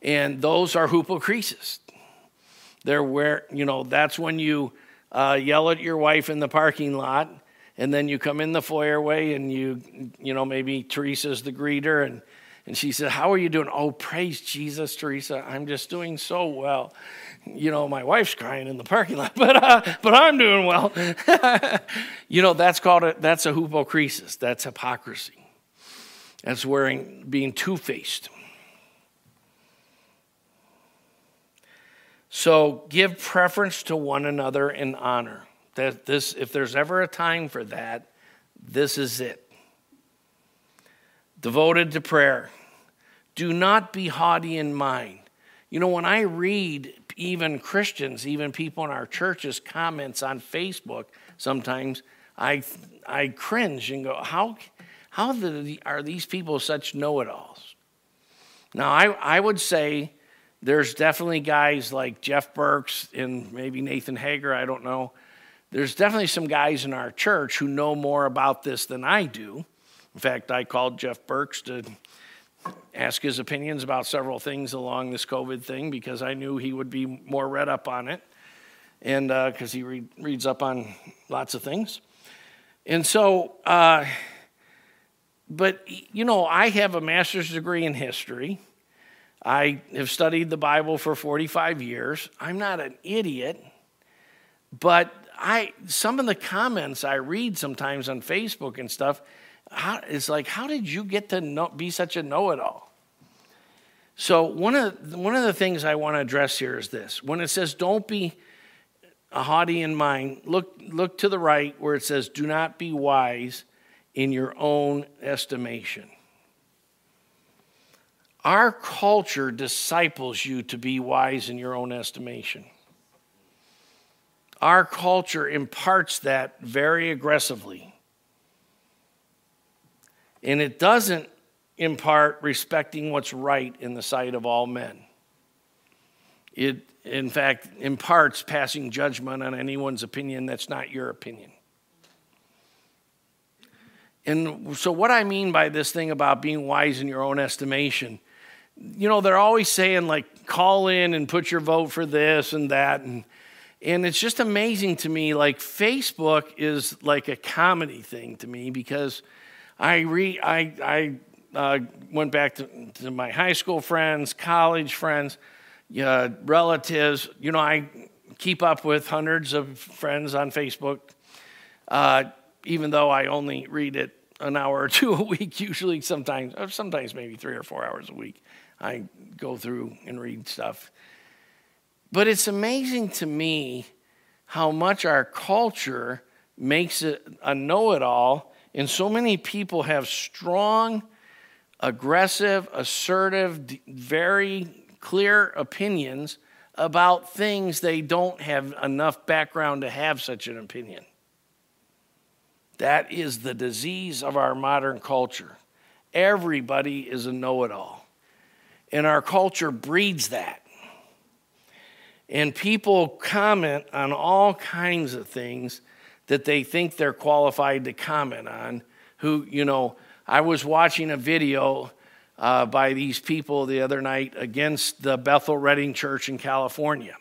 And those are hypocrisis. They're where, you know, that's when you uh, yell at your wife in the parking lot, and then you come in the foyerway and you, you know, maybe Teresa's the greeter, and, and she said, How are you doing? Oh, praise Jesus, Teresa. I'm just doing so well you know, my wife's crying in the parking lot, but, uh, but I'm doing well. you know, that's called a, that's a hypocrisis. That's hypocrisy. That's wearing, being two faced. So give preference to one another in honor. That this, if there's ever a time for that, this is it. Devoted to prayer. Do not be haughty in mind. You know, when I read even Christians, even people in our churches, comments on Facebook sometimes, I, I cringe and go, how, how are these people such know it alls? Now, I, I would say there's definitely guys like Jeff Burks and maybe Nathan Hager, I don't know. There's definitely some guys in our church who know more about this than I do. In fact, I called Jeff Burks to ask his opinions about several things along this COVID thing because I knew he would be more read up on it, and because uh, he read, reads up on lots of things. And so, uh, but you know, I have a master's degree in history. I have studied the Bible for 45 years. I'm not an idiot, but I some of the comments I read sometimes on Facebook and stuff how, it's like, how did you get to know, be such a know it all? So, one of, one of the things I want to address here is this when it says, don't be a haughty in mind, look, look to the right where it says, do not be wise in your own estimation. Our culture disciples you to be wise in your own estimation. Our culture imparts that very aggressively. And it doesn't impart respecting what's right in the sight of all men. It, in fact, imparts passing judgment on anyone's opinion that's not your opinion. And so, what I mean by this thing about being wise in your own estimation, you know, they're always saying, like, call in and put your vote for this and that. And, and it's just amazing to me. Like, Facebook is like a comedy thing to me because I, re, I, I uh, went back to, to, my high school friends, college friends, uh, relatives. You know, I keep up with hundreds of friends on Facebook, uh, even though I only read it an hour or two a week, usually, sometimes, or sometimes maybe three or four hours a week. I go through and read stuff. But it's amazing to me how much our culture makes it a know it all and so many people have strong, aggressive, assertive, very clear opinions about things they don't have enough background to have such an opinion. That is the disease of our modern culture. Everybody is a know it all. And our culture breeds that. And people comment on all kinds of things that they think they're qualified to comment on. Who, you know, I was watching a video uh, by these people the other night against the Bethel Redding Church in California.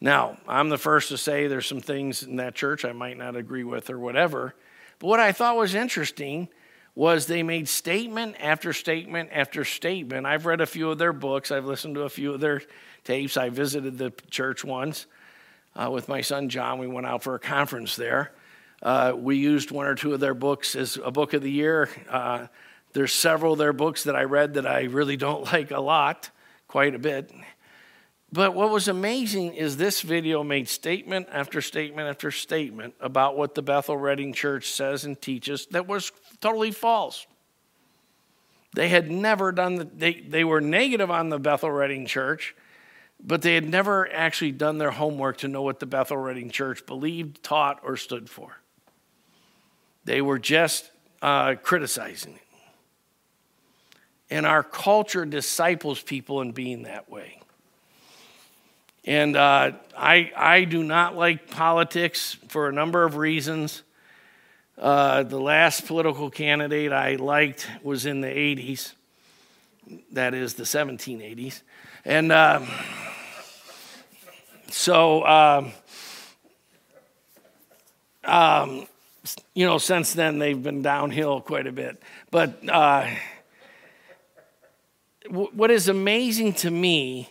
Now, I'm the first to say there's some things in that church I might not agree with or whatever. But what I thought was interesting was they made statement after statement after statement. I've read a few of their books, I've listened to a few of their tapes, I visited the church once uh, with my son John. We went out for a conference there. Uh, we used one or two of their books as a book of the year. Uh, there's several of their books that I read that I really don't like a lot, quite a bit. But what was amazing is this video made statement after statement after statement about what the Bethel Redding Church says and teaches that was totally false. They had never done the, they, they were negative on the Bethel Redding Church but they had never actually done their homework to know what the Bethel Redding Church believed, taught, or stood for. They were just uh, criticizing it. And our culture disciples people in being that way. And uh, I, I do not like politics for a number of reasons. Uh, the last political candidate I liked was in the 80s, that is the 1780s. And uh, so, um, um, you know, since then they've been downhill quite a bit. But uh, w- what is amazing to me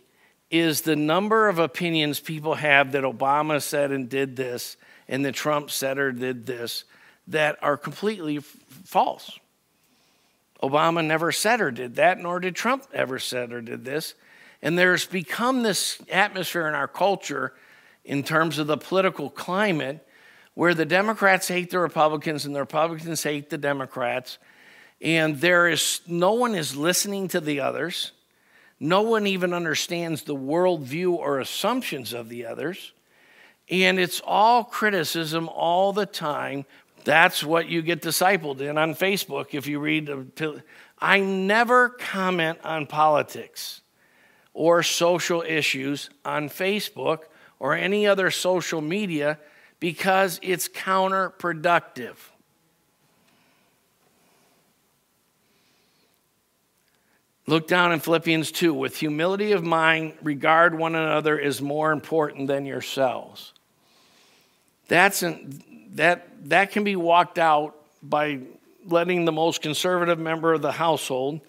is the number of opinions people have that Obama said and did this, and that Trump said or did this, that are completely f- false. Obama never said or did that, nor did Trump ever said or did this. And there's become this atmosphere in our culture in terms of the political climate where the Democrats hate the Republicans and the Republicans hate the Democrats. And there is no one is listening to the others. No one even understands the worldview or assumptions of the others. And it's all criticism all the time. That's what you get discipled in on Facebook if you read. I never comment on politics or social issues on Facebook or any other social media because it's counterproductive. Look down in Philippians 2. With humility of mind, regard one another as more important than yourselves. That's an, that, that can be walked out by letting the most conservative member of the household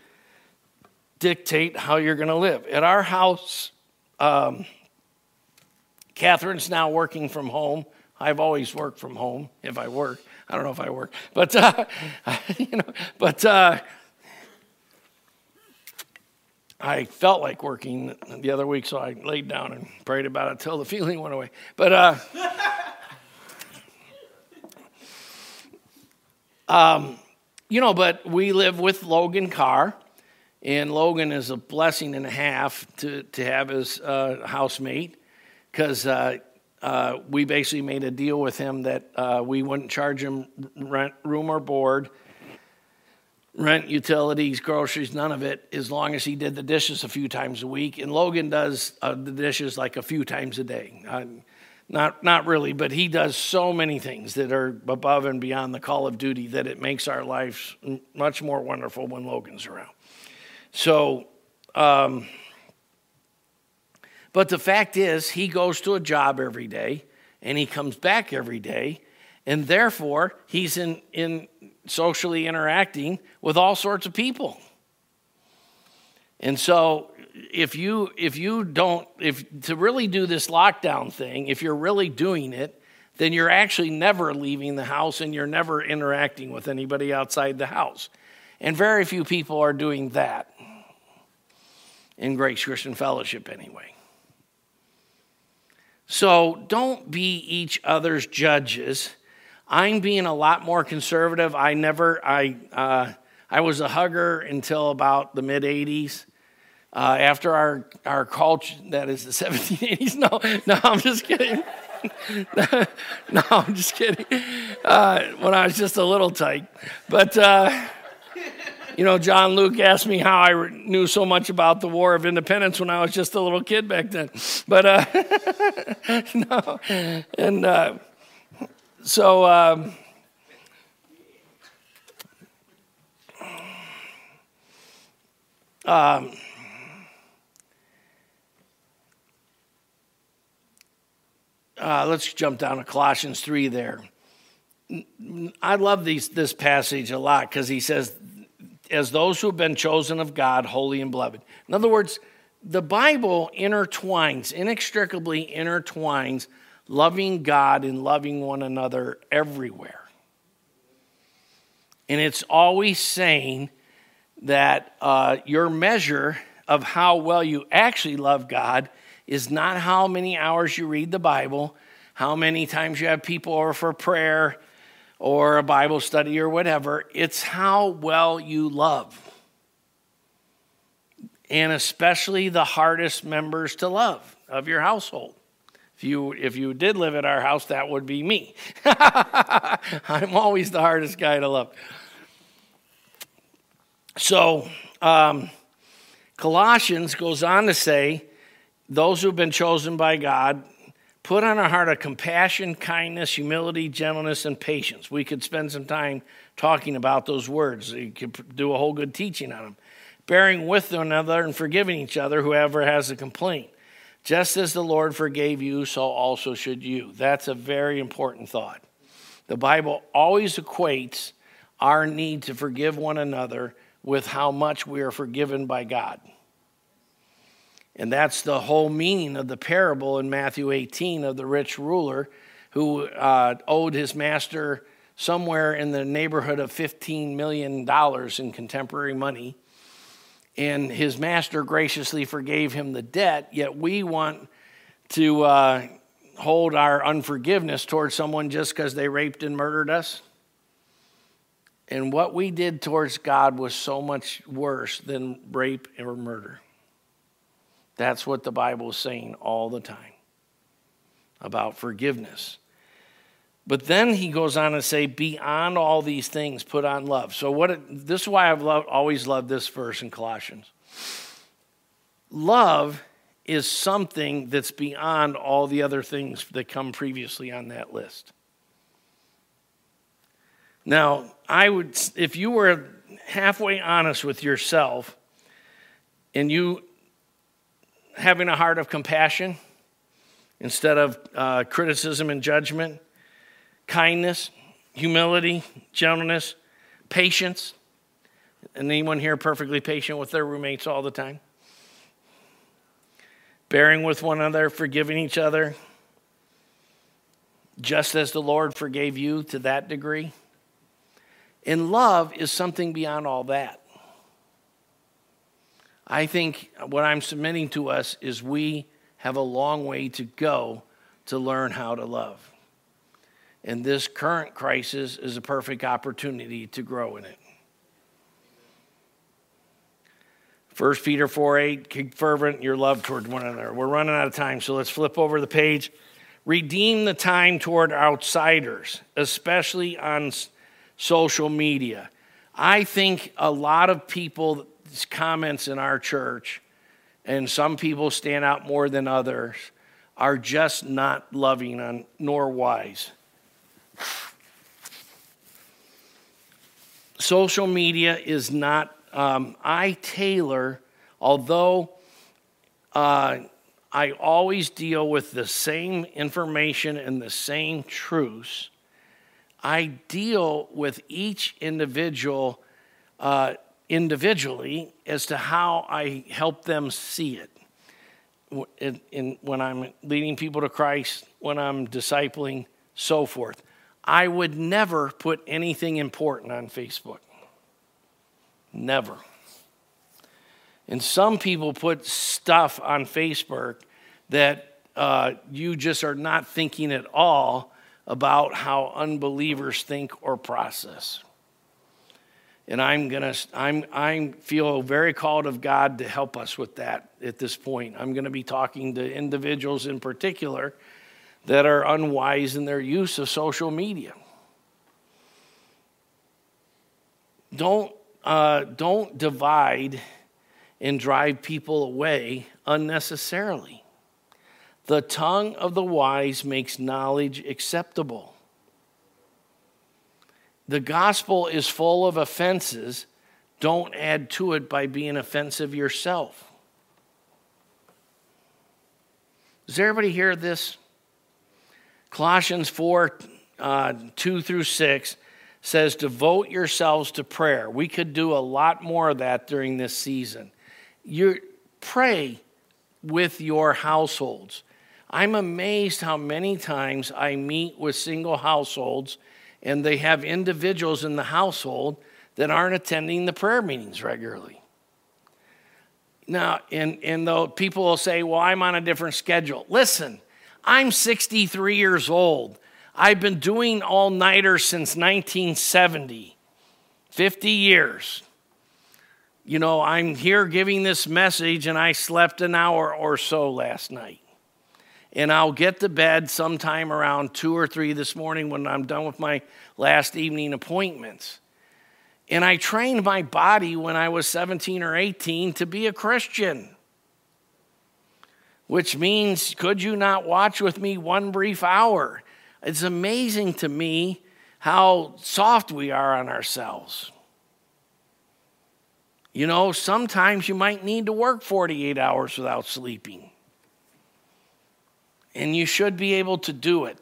dictate how you're going to live. At our house, um, Catherine's now working from home. I've always worked from home if I work. I don't know if I work, but uh, you know, but uh, I felt like working the other week, so I laid down and prayed about it till the feeling went away. But uh, um, you know, but we live with Logan Carr, and Logan is a blessing and a half to to have his uh, housemate because uh, uh, we basically made a deal with him that uh, we wouldn't charge him rent, room or board, rent, utilities, groceries, none of it, as long as he did the dishes a few times a week. And Logan does uh, the dishes like a few times a day. Uh, not, not really, but he does so many things that are above and beyond the call of duty that it makes our lives much more wonderful when Logan's around. So, um, but the fact is, he goes to a job every day and he comes back every day, and therefore he's in, in socially interacting with all sorts of people. And so if you if you don't if to really do this lockdown thing, if you're really doing it, then you're actually never leaving the house and you're never interacting with anybody outside the house. And very few people are doing that in Grace Christian Fellowship anyway. So don't be each other's judges. I'm being a lot more conservative. I never, I, uh, I was a hugger until about the mid 80s. Uh, after our, our culture, that is the 1780s. No, no, I'm just kidding. no, I'm just kidding. Uh, when I was just a little tight. But, uh, you know, John Luke asked me how I knew so much about the War of Independence when I was just a little kid back then. But, uh, no. And uh, so, um, um, uh, let's jump down to Colossians 3 there. I love these, this passage a lot because he says, as those who have been chosen of God, holy and beloved. In other words, the Bible intertwines, inextricably intertwines loving God and loving one another everywhere. And it's always saying that uh, your measure of how well you actually love God is not how many hours you read the Bible, how many times you have people over for prayer, or a Bible study or whatever. It's how well you love. And especially the hardest members to love of your household. If you, if you did live at our house, that would be me. I'm always the hardest guy to love. So, um, Colossians goes on to say, those who've been chosen by God, Put on our heart a compassion, kindness, humility, gentleness, and patience. We could spend some time talking about those words. You could do a whole good teaching on them. Bearing with one another and forgiving each other, whoever has a complaint. Just as the Lord forgave you, so also should you. That's a very important thought. The Bible always equates our need to forgive one another with how much we are forgiven by God. And that's the whole meaning of the parable in Matthew 18 of the rich ruler who uh, owed his master somewhere in the neighborhood of $15 million in contemporary money. And his master graciously forgave him the debt, yet we want to uh, hold our unforgiveness towards someone just because they raped and murdered us. And what we did towards God was so much worse than rape or murder. That's what the Bible is saying all the time about forgiveness. But then he goes on to say, beyond all these things, put on love. So what? It, this is why I've loved, always loved this verse in Colossians. Love is something that's beyond all the other things that come previously on that list. Now, I would, if you were halfway honest with yourself and you having a heart of compassion instead of uh, criticism and judgment, kindness, humility, gentleness, patience. And anyone here perfectly patient with their roommates all the time? Bearing with one another, forgiving each other, just as the Lord forgave you to that degree. And love is something beyond all that. I think what I'm submitting to us is we have a long way to go to learn how to love. And this current crisis is a perfect opportunity to grow in it. 1 Peter 4 8, keep fervent your love toward one another. We're running out of time, so let's flip over the page. Redeem the time toward outsiders, especially on social media. I think a lot of people comments in our church, and some people stand out more than others, are just not loving on, nor wise. Social media is not, um, I tailor, although uh, I always deal with the same information and the same truths, I deal with each individual uh, individually as to how I help them see it. In, in, when I'm leading people to Christ, when I'm discipling, so forth. I would never put anything important on Facebook. Never. And some people put stuff on Facebook that uh, you just are not thinking at all about how unbelievers think or process and I'm gonna I'm I feel very called of God to help us with that at this point. I'm to be talking to individuals in particular that are unwise in their use of social media. Don't uh, don't divide and drive people away unnecessarily. The tongue of the wise makes knowledge acceptable the gospel is full of offenses. Don't add to it by being offensive yourself. Does everybody hear this? Colossians 4 uh, 2 through 6 says, Devote yourselves to prayer. We could do a lot more of that during this season. You pray with your households. I'm amazed how many times I meet with single households and they have individuals in the household that aren't attending the prayer meetings regularly. Now, and, and though people will say, well, I'm on a different schedule. Listen, I'm 63 years old. I've been doing all nighters since 1970, 50 years. You know, I'm here giving this message, and I slept an hour or so last night and I'll get to bed sometime around two or three this morning when I'm done with my last evening appointments. And I trained my body when I was 17 or 18 to be a Christian, which means, could you not watch with me one brief hour? It's amazing to me how soft we are on ourselves. You know, sometimes you might need to work 48 hours without sleeping and you should be able to do it.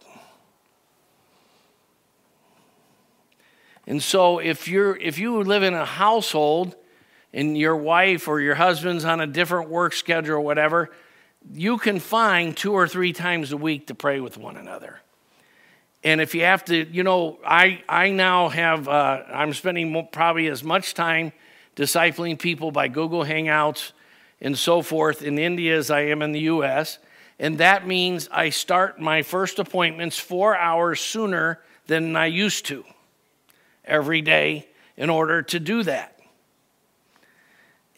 And so if you're if you live in a household and your wife or your husband's on a different work schedule or whatever, you can find two or three times a week to pray with one another. And if you have to, you know, I I now have uh, I'm spending probably as much time discipling people by Google Hangouts and so forth in India as I am in the U.S. And that means I start my first appointments four hours sooner than I used to every day in order to do that.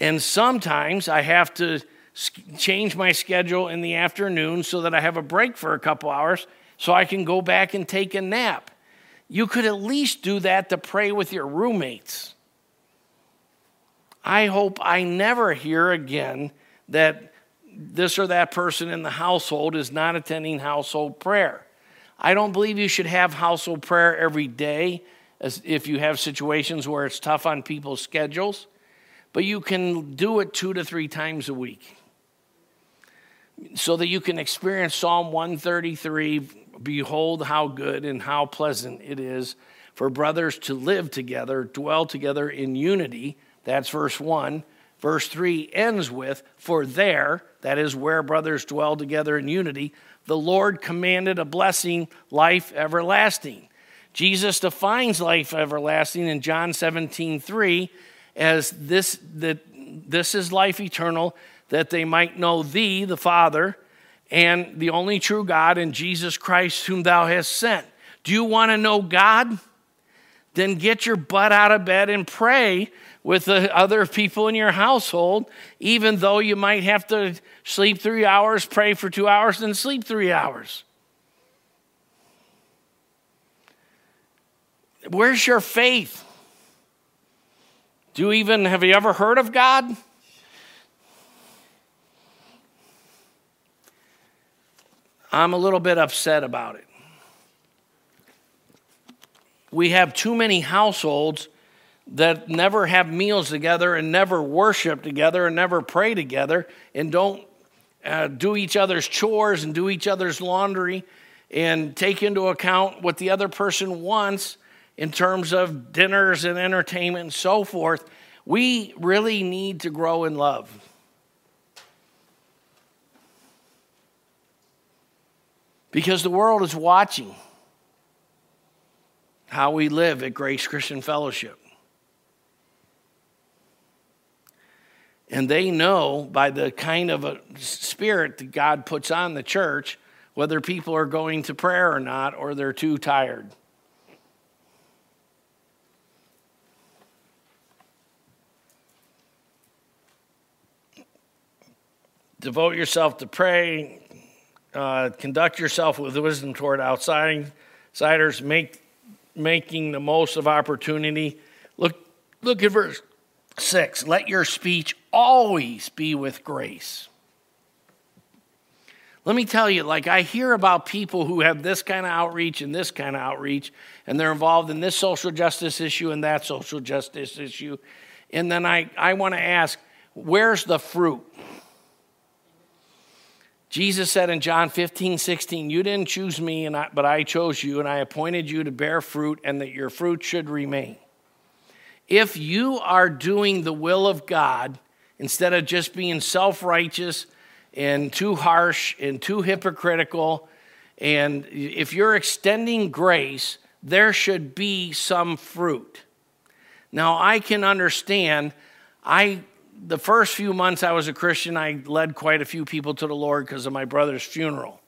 And sometimes I have to change my schedule in the afternoon so that I have a break for a couple hours so I can go back and take a nap. You could at least do that to pray with your roommates. I hope I never hear again that this or that person in the household is not attending household prayer. I don't believe you should have household prayer every day as if you have situations where it's tough on people's schedules, but you can do it two to three times a week so that you can experience Psalm 133 Behold, how good and how pleasant it is for brothers to live together, dwell together in unity. That's verse 1. Verse 3 ends with, For there, that is where brothers dwell together in unity, the Lord commanded a blessing, life everlasting. Jesus defines life everlasting in John 17, 3 as this, that this is life eternal, that they might know thee, the Father, and the only true God, and Jesus Christ, whom thou hast sent. Do you want to know God? Then get your butt out of bed and pray with the other people in your household, even though you might have to sleep three hours, pray for two hours, and sleep three hours. Where's your faith? Do you even have you ever heard of God? I'm a little bit upset about it. We have too many households that never have meals together and never worship together and never pray together and don't uh, do each other's chores and do each other's laundry and take into account what the other person wants in terms of dinners and entertainment and so forth. We really need to grow in love. Because the world is watching how we live at Grace Christian Fellowship. And they know by the kind of a spirit that God puts on the church whether people are going to prayer or not, or they're too tired. Devote yourself to pray, uh, conduct yourself with wisdom toward outsiders, make, making the most of opportunity. Look, look at verse 6. Let your speech always be with grace. Let me tell you, like, I hear about people who have this kind of outreach and this kind of outreach, and they're involved in this social justice issue and that social justice issue. And then I, I want to ask, where's the fruit? Jesus said in John 15, 16, You didn't choose me, and I, but I chose you, and I appointed you to bear fruit, and that your fruit should remain. If you are doing the will of God, instead of just being self righteous and too harsh and too hypocritical, and if you're extending grace, there should be some fruit. Now, I can understand, I the first few months I was a Christian, I led quite a few people to the Lord because of my brother's funeral.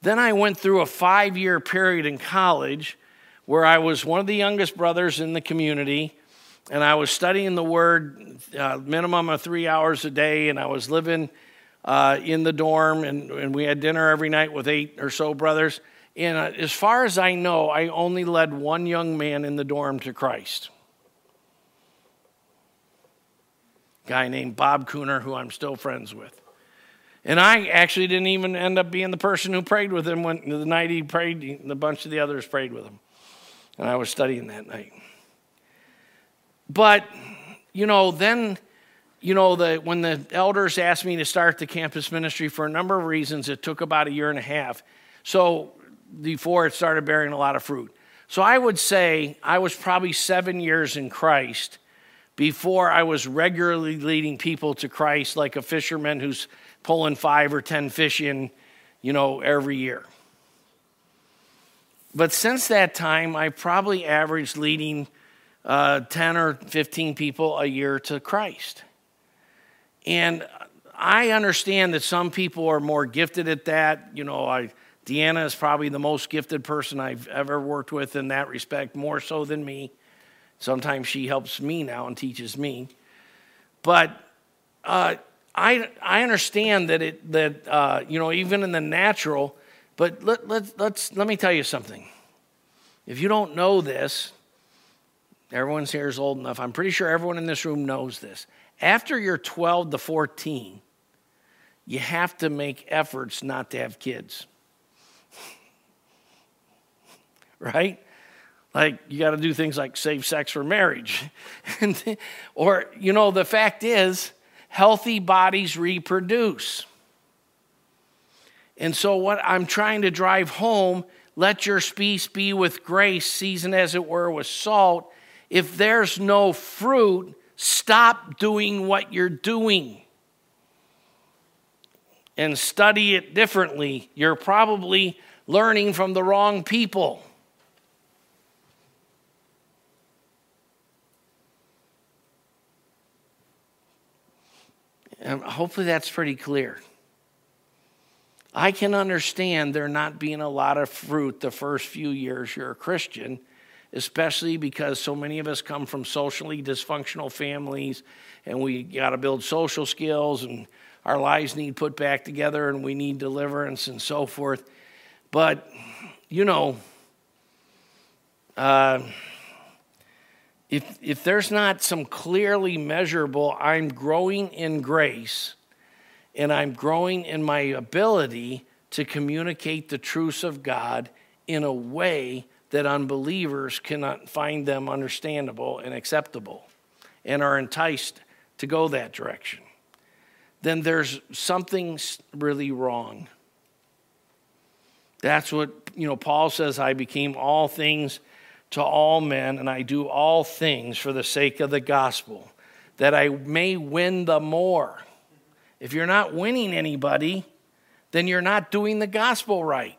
Then I went through a five year period in college where I was one of the youngest brothers in the community, and I was studying the Word uh, minimum of three hours a day, and I was living uh, in the dorm, and, and we had dinner every night with eight or so brothers. And uh, as far as I know, I only led one young man in the dorm to Christ. guy named Bob Cooner, who I'm still friends with. And I actually didn't even end up being the person who prayed with him when the night he prayed, the bunch of the others prayed with him. And I was studying that night. But, you know, then, you know, the, when the elders asked me to start the campus ministry for a number of reasons, it took about a year and a half. So before it started bearing a lot of fruit. So I would say I was probably seven years in Christ before I was regularly leading people to Christ like a fisherman who's pulling five or 10 fish in, you know, every year. But since that time, I probably averaged leading uh, 10 or 15 people a year to Christ. And I understand that some people are more gifted at that. You know, I, Deanna is probably the most gifted person I've ever worked with in that respect, more so than me. Sometimes she helps me now and teaches me. But uh, I, I understand that it that uh, you know even in the natural, but let, let, let's let me tell you something. If you don't know this, everyone's here is old enough. I'm pretty sure everyone in this room knows this. After you're 12 to 14, you have to make efforts not to have kids. right? Like you got to do things like save sex for marriage. or, you know, the fact is, healthy bodies reproduce. And so, what I'm trying to drive home let your speech be with grace, seasoned as it were with salt. If there's no fruit, stop doing what you're doing and study it differently. You're probably learning from the wrong people. And hopefully that's pretty clear. I can understand there not being a lot of fruit the first few years you're a Christian, especially because so many of us come from socially dysfunctional families and we got to build social skills and our lives need put back together and we need deliverance and so forth. But, you know, uh, if, if there's not some clearly measurable, I'm growing in grace and I'm growing in my ability to communicate the truths of God in a way that unbelievers cannot find them understandable and acceptable and are enticed to go that direction, then there's something really wrong. That's what, you know, Paul says, I became all things to all men, and I do all things for the sake of the gospel, that I may win the more. If you're not winning anybody, then you're not doing the gospel right.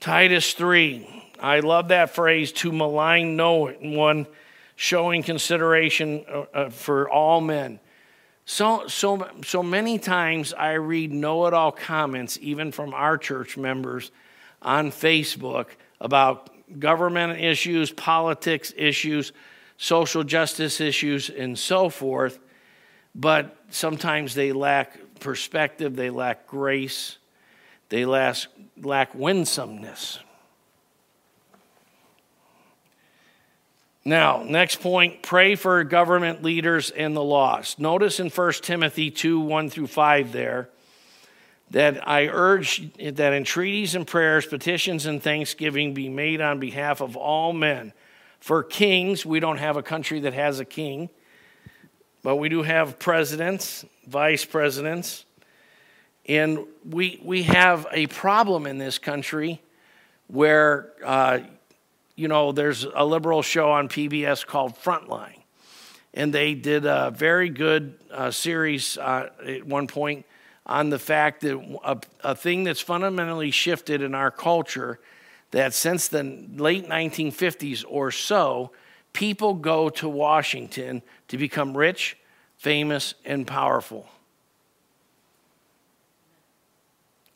Titus 3, I love that phrase to malign no one, showing consideration uh, uh, for all men. So, so, so many times I read know it all comments, even from our church members, on Facebook about government issues, politics issues, social justice issues, and so forth. But sometimes they lack perspective, they lack grace, they lack, lack winsomeness. Now, next point pray for government leaders and the lost. Notice in 1 Timothy 2 1 through 5 there that I urge that entreaties and prayers, petitions and thanksgiving be made on behalf of all men. For kings, we don't have a country that has a king, but we do have presidents, vice presidents, and we, we have a problem in this country where, uh, you know, there's a liberal show on PBS called Frontline. And they did a very good uh, series uh, at one point on the fact that a, a thing that's fundamentally shifted in our culture that since the late 1950s or so, people go to Washington to become rich, famous, and powerful.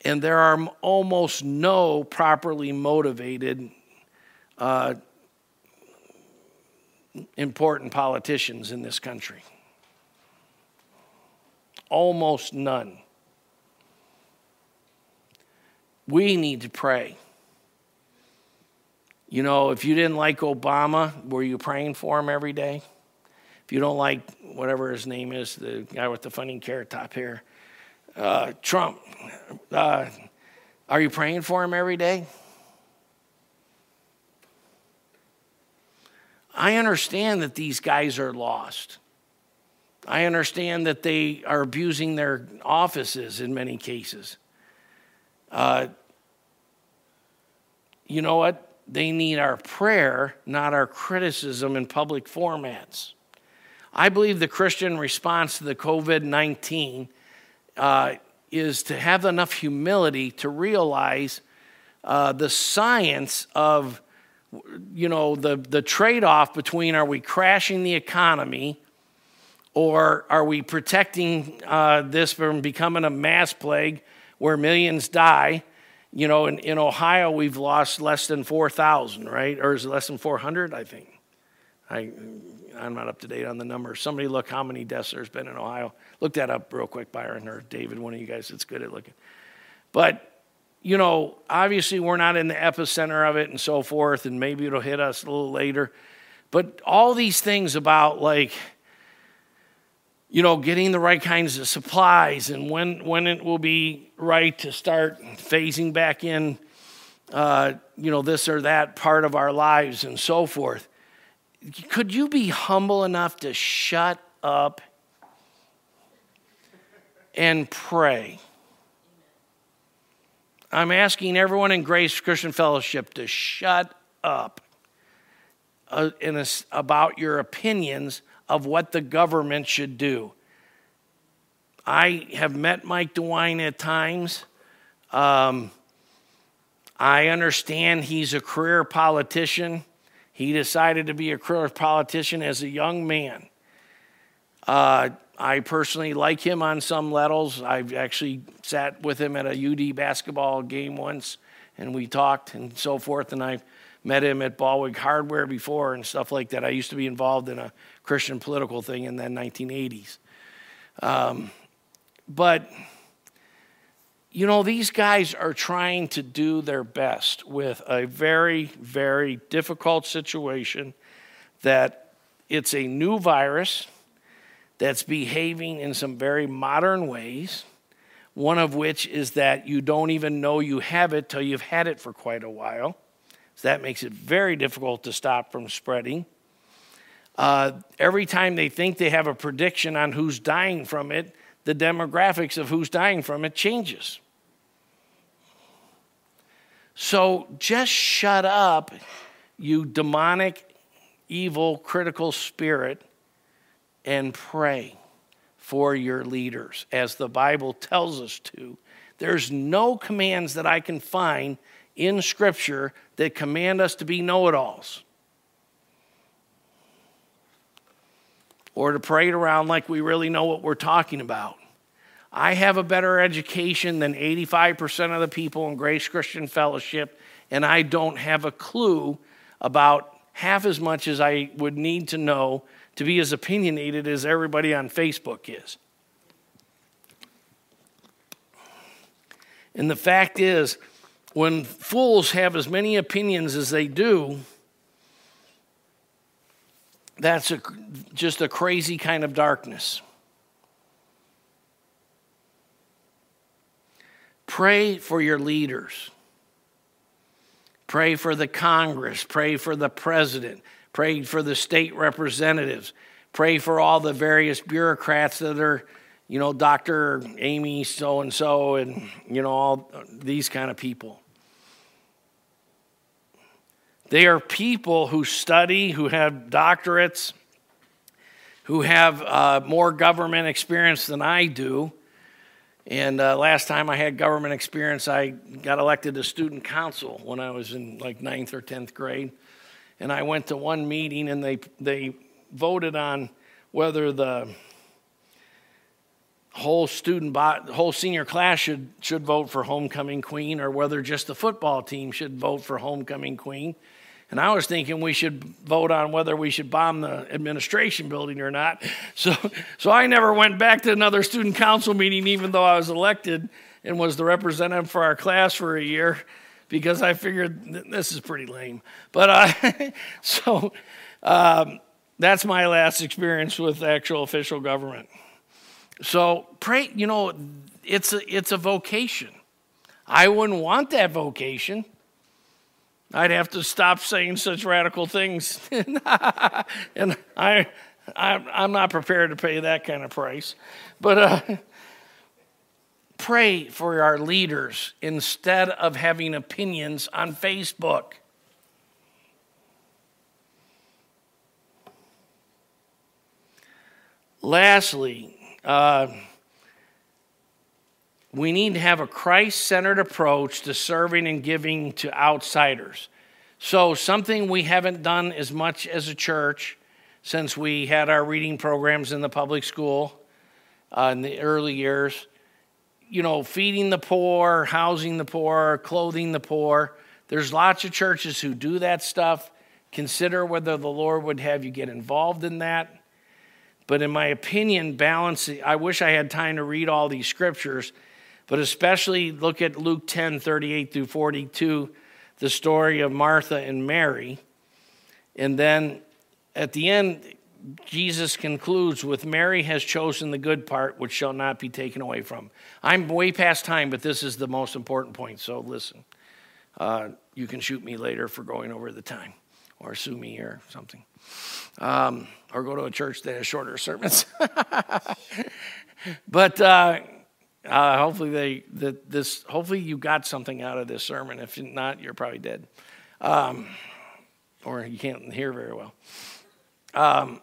And there are almost no properly motivated, uh, important politicians in this country. Almost none. We need to pray. You know, if you didn't like Obama, were you praying for him every day? If you don't like whatever his name is, the guy with the funny carrot top hair, uh, Trump, uh, are you praying for him every day? I understand that these guys are lost. I understand that they are abusing their offices in many cases. Uh, you know what? They need our prayer, not our criticism in public formats. I believe the Christian response to the COVID 19 uh, is to have enough humility to realize uh, the science of you know the, the trade-off between are we crashing the economy or are we protecting uh, this from becoming a mass plague where millions die. You know, in, in Ohio, we've lost less than 4,000, right? Or is it less than 400, I think? I, I'm not up to date on the number. Somebody look how many deaths there's been in Ohio. Look that up real quick, Byron or David, one of you guys that's good at looking. But, you know, obviously we're not in the epicenter of it and so forth, and maybe it'll hit us a little later. But all these things about like, you know, getting the right kinds of supplies and when, when it will be right to start phasing back in, uh, you know, this or that part of our lives and so forth. Could you be humble enough to shut up and pray? I'm asking everyone in Grace Christian Fellowship to shut up uh, a, about your opinions of what the government should do. I have met Mike DeWine at times. Um, I understand he's a career politician. He decided to be a career politician as a young man. Uh, I personally like him on some levels. I've actually sat with him at a UD basketball game once, and we talked and so forth. And I've met him at Ballweg Hardware before and stuff like that. I used to be involved in a Christian political thing in the 1980s. Um, but, you know, these guys are trying to do their best with a very, very difficult situation that it's a new virus that's behaving in some very modern ways. One of which is that you don't even know you have it till you've had it for quite a while. So that makes it very difficult to stop from spreading. Uh, every time they think they have a prediction on who's dying from it, the demographics of who's dying from it changes. So just shut up, you demonic, evil, critical spirit and pray for your leaders, as the Bible tells us to. There's no commands that I can find in Scripture that command us to be know it alls or to parade around like we really know what we're talking about. I have a better education than 85% of the people in Grace Christian Fellowship, and I don't have a clue about half as much as I would need to know to be as opinionated as everybody on Facebook is. And the fact is, when fools have as many opinions as they do, that's a, just a crazy kind of darkness. Pray for your leaders. Pray for the Congress. Pray for the president. Pray for the state representatives. Pray for all the various bureaucrats that are, you know, Dr. Amy so and so, and, you know, all these kind of people. They are people who study, who have doctorates, who have uh, more government experience than I do. And uh, last time I had government experience, I got elected to student council when I was in like ninth or 10th grade and I went to one meeting and they, they voted on whether the whole student bot, whole senior class should, should vote for homecoming queen or whether just the football team should vote for homecoming queen. And I was thinking we should vote on whether we should bomb the administration building or not. So, so I never went back to another student council meeting, even though I was elected and was the representative for our class for a year because I figured this is pretty lame. But uh, so um, that's my last experience with actual official government. So pray, you know, it's a, it's a vocation. I wouldn't want that vocation. I'd have to stop saying such radical things. and I, I, am not prepared to pay that kind of price. But uh, pray for our leaders instead of having opinions on Facebook. Lastly, uh, we need to have a Christ centered approach to serving and giving to outsiders. So, something we haven't done as much as a church since we had our reading programs in the public school uh, in the early years you know, feeding the poor, housing the poor, clothing the poor. There's lots of churches who do that stuff, consider whether the Lord would have you get involved in that. But in my opinion, balance, I wish I had time to read all these scriptures, but especially look at Luke 10 38 through 42, the story of Martha and Mary. And then at the end, Jesus concludes with Mary has chosen the good part, which shall not be taken away from. I'm way past time, but this is the most important point, so listen. Uh, you can shoot me later for going over the time, or sue me or something, um, or go to a church that has shorter sermons. but uh, uh, hopefully they that this hopefully you got something out of this sermon. If not, you're probably dead, um, or you can't hear very well. Um,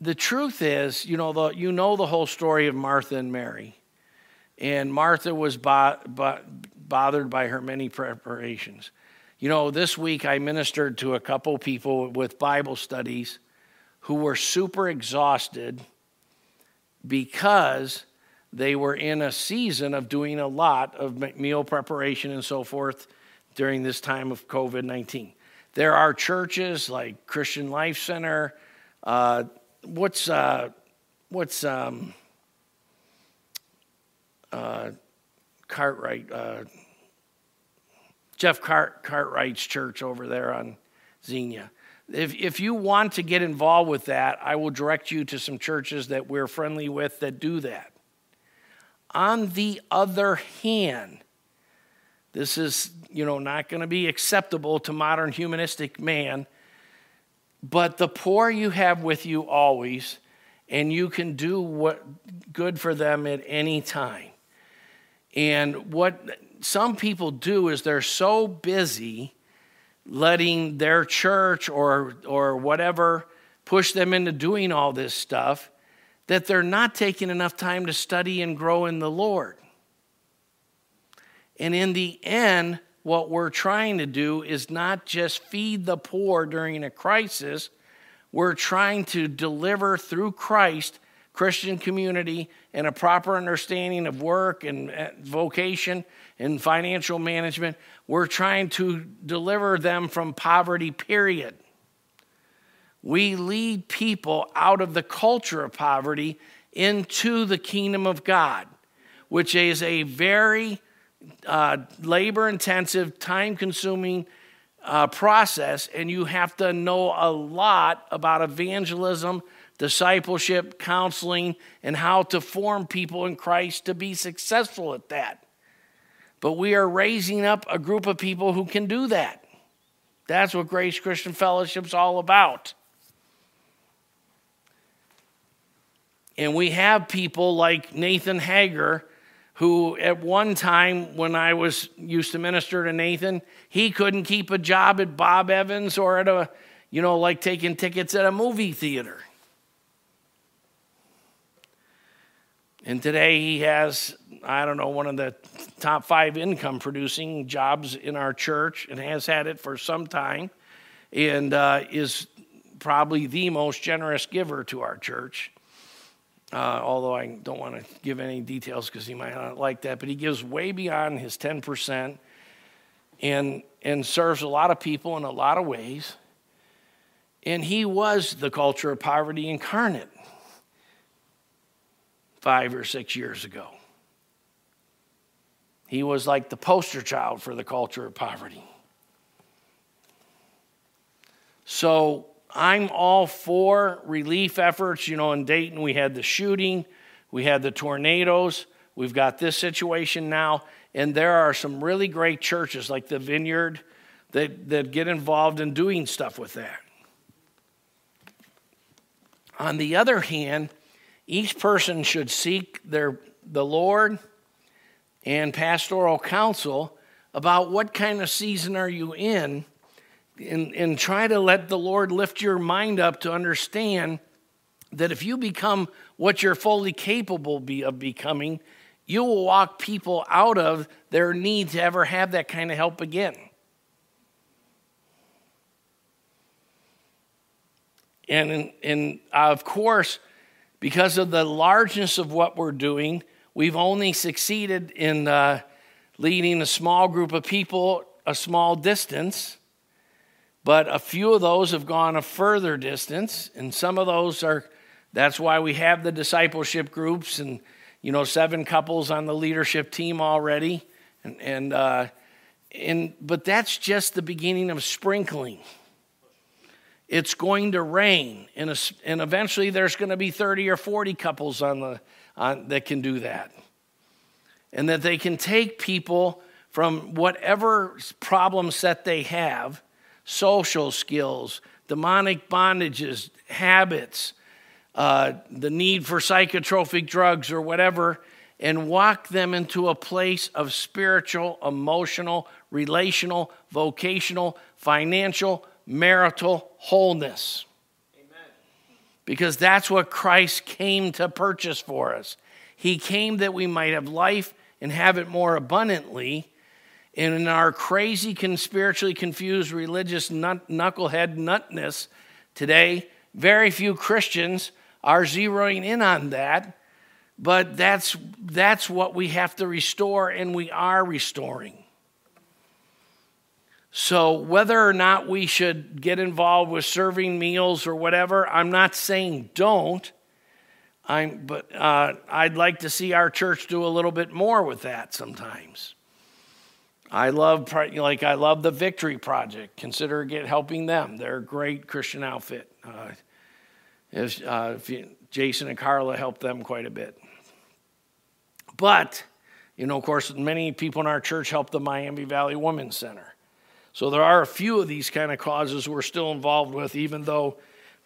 the truth is, you know, the, you know the whole story of Martha and Mary. And Martha was bo- bo- bothered by her many preparations. You know, this week I ministered to a couple people with Bible studies who were super exhausted because they were in a season of doing a lot of meal preparation and so forth during this time of COVID 19. There are churches like Christian Life Center, uh, what's uh, what's um, uh, Cartwright, uh, Jeff Cart, Cartwright's church over there on Xenia. If, if you want to get involved with that, I will direct you to some churches that we're friendly with that do that. On the other hand, this is, you know, not going to be acceptable to modern humanistic man but the poor you have with you always, and you can do what good for them at any time. And what some people do is they're so busy letting their church or or whatever push them into doing all this stuff that they're not taking enough time to study and grow in the Lord. And in the end, what we're trying to do is not just feed the poor during a crisis, we're trying to deliver through Christ Christian community and a proper understanding of work and vocation and financial management. We're trying to deliver them from poverty, period. We lead people out of the culture of poverty into the kingdom of God, which is a very uh, labor intensive, time consuming uh, process, and you have to know a lot about evangelism, discipleship, counseling, and how to form people in Christ to be successful at that. But we are raising up a group of people who can do that. That's what Grace Christian Fellowship's all about. And we have people like Nathan Hager who at one time when I was used to minister to Nathan, he couldn't keep a job at Bob Evans or at a, you know, like taking tickets at a movie theater. And today he has, I don't know, one of the top five income producing jobs in our church and has had it for some time and uh, is probably the most generous giver to our church. Uh, although I don't want to give any details because he might not like that, but he gives way beyond his 10% and, and serves a lot of people in a lot of ways. And he was the culture of poverty incarnate five or six years ago. He was like the poster child for the culture of poverty. So I'm all for relief efforts. You know, in Dayton, we had the shooting, we had the tornadoes, we've got this situation now, and there are some really great churches like the Vineyard that, that get involved in doing stuff with that. On the other hand, each person should seek their, the Lord and pastoral counsel about what kind of season are you in and, and try to let the Lord lift your mind up to understand that if you become what you're fully capable of becoming, you will walk people out of their need to ever have that kind of help again. And, and of course, because of the largeness of what we're doing, we've only succeeded in uh, leading a small group of people a small distance But a few of those have gone a further distance, and some of those are, that's why we have the discipleship groups and, you know, seven couples on the leadership team already. And, and, uh, and but that's just the beginning of sprinkling. It's going to rain, and, a, and eventually there's going to be 30 or 40 couples on the, on, that can do that. And that they can take people from whatever problem set they have social skills, demonic bondages, habits, uh, the need for psychotropic drugs or whatever, and walk them into a place of spiritual, emotional, relational, vocational, financial, marital wholeness. Amen. Because that's what Christ came to purchase for us. He came that we might have life and have it more abundantly. And in our crazy, spiritually confused religious nut, knucklehead nutness today, very few Christians are zeroing in on that. But that's, that's what we have to restore, and we are restoring. So, whether or not we should get involved with serving meals or whatever, I'm not saying don't. I'm, but uh, I'd like to see our church do a little bit more with that sometimes. I love, like, I love the Victory Project. Consider get helping them. They're a great Christian outfit. Uh, if, uh, if you, Jason and Carla help them quite a bit. But, you know, of course, many people in our church help the Miami Valley Women's Center. So there are a few of these kind of causes we're still involved with, even though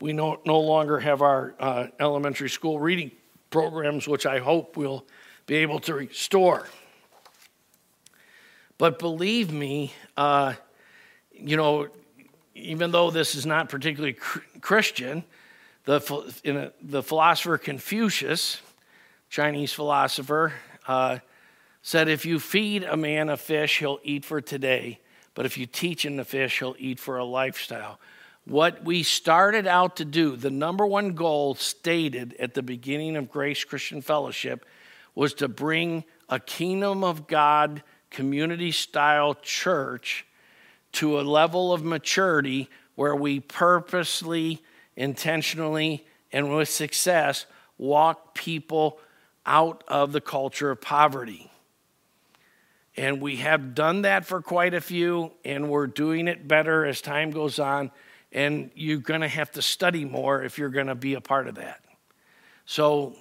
we no, no longer have our uh, elementary school reading programs, which I hope we'll be able to restore. But believe me, uh, you know, even though this is not particularly Christian, the, a, the philosopher Confucius, Chinese philosopher, uh, said, If you feed a man a fish, he'll eat for today. But if you teach him the fish, he'll eat for a lifestyle. What we started out to do, the number one goal stated at the beginning of Grace Christian Fellowship, was to bring a kingdom of God community style church to a level of maturity where we purposely, intentionally, and with success walk people out of the culture of poverty. And we have done that for quite a few, and we're doing it better as time goes on. And you're going to have to study more if you're going to be a part of that. So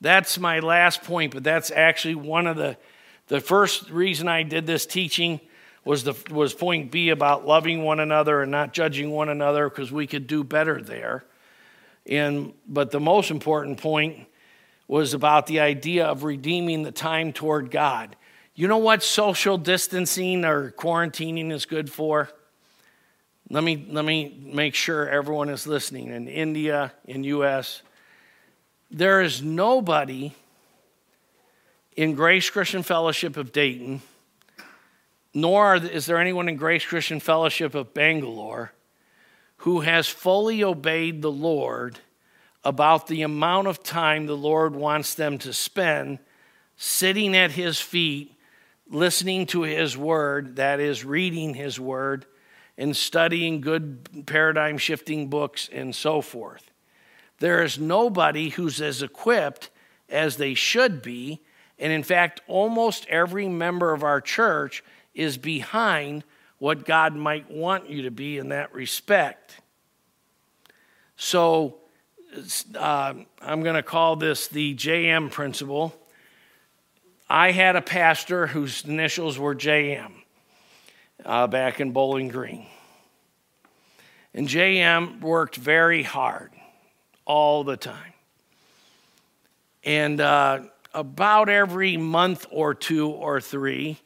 that's my last point, but that's actually one of the, the first reason I did this teaching was, the, was point B about loving one another and not judging one another because we could do better there. And, but the most important point was about the idea of redeeming the time toward God. You know what social distancing or quarantining is good for? Let me, let me make sure everyone is listening. In India, in US, there is nobody in Grace Christian Fellowship of Dayton, nor is there anyone in Grace Christian Fellowship of Bangalore who has fully obeyed the Lord about the amount of time the Lord wants them to spend sitting at his feet listening to his word, that is, reading his word, and studying good paradigm shifting books and so forth. There is nobody who's as equipped as they should be. And in fact, almost every member of our church is behind what God might want you to be in that respect. So uh, I'm going to call this the JM principle. I had a pastor whose initials were JM uh, back in Bowling Green. And JM worked very hard all the time. And uh, about every month or two or three,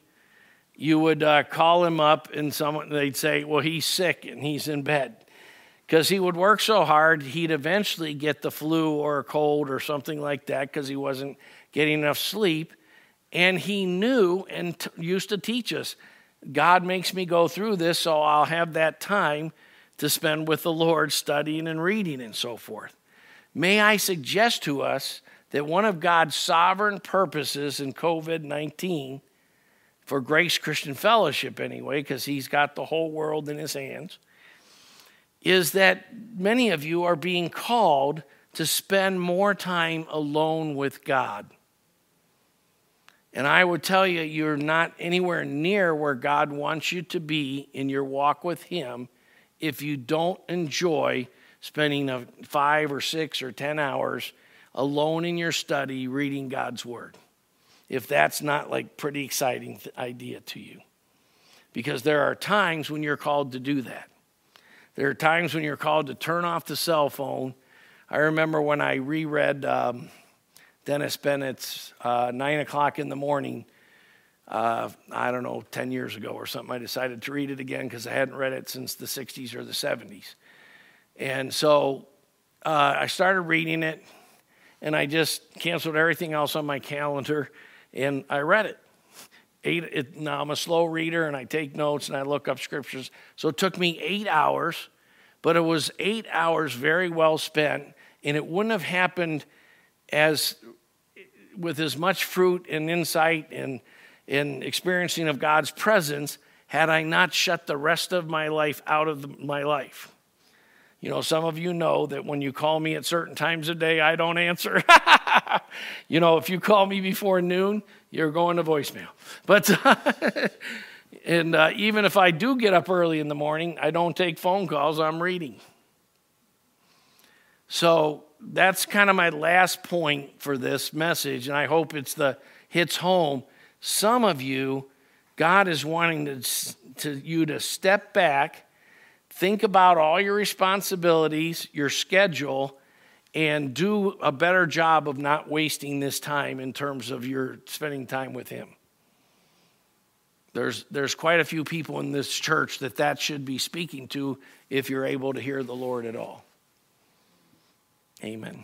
you would uh, call him up and someone they'd say, "Well, he's sick and he's in bed." Because he would work so hard, he'd eventually get the flu or a cold or something like that because he wasn't getting enough sleep. And he knew and t- used to teach us God makes me go through this, so I'll have that time to spend with the Lord studying and reading and so forth. May I suggest to us that one of God's sovereign purposes in COVID 19, for Grace Christian Fellowship anyway, because He's got the whole world in His hands, is that many of you are being called to spend more time alone with God. And I would tell you, you're not anywhere near where God wants you to be in your walk with Him if you don't enjoy spending five or six or 10 hours alone in your study reading God's Word. If that's not like pretty exciting idea to you. Because there are times when you're called to do that. There are times when you're called to turn off the cell phone. I remember when I reread um, Dennis Bennett's uh, Nine O'Clock in the Morning, uh, I don't know, 10 years ago or something. I decided to read it again because I hadn't read it since the 60s or the 70s. And so uh, I started reading it, and I just canceled everything else on my calendar, and I read it. Eight, it, now I'm a slow reader, and I take notes and I look up scriptures. So it took me eight hours, but it was eight hours very well spent, and it wouldn't have happened as with as much fruit and insight and, and experiencing of God's presence had I not shut the rest of my life out of the, my life. You know, some of you know that when you call me at certain times of day, I don't answer. you know, if you call me before noon, you're going to voicemail. But, and uh, even if I do get up early in the morning, I don't take phone calls, I'm reading. So that's kind of my last point for this message, and I hope it's the hits home. Some of you, God is wanting to, to you to step back, think about all your responsibilities, your schedule, and do a better job of not wasting this time in terms of your spending time with Him. There's, there's quite a few people in this church that that should be speaking to if you're able to hear the Lord at all. Amen.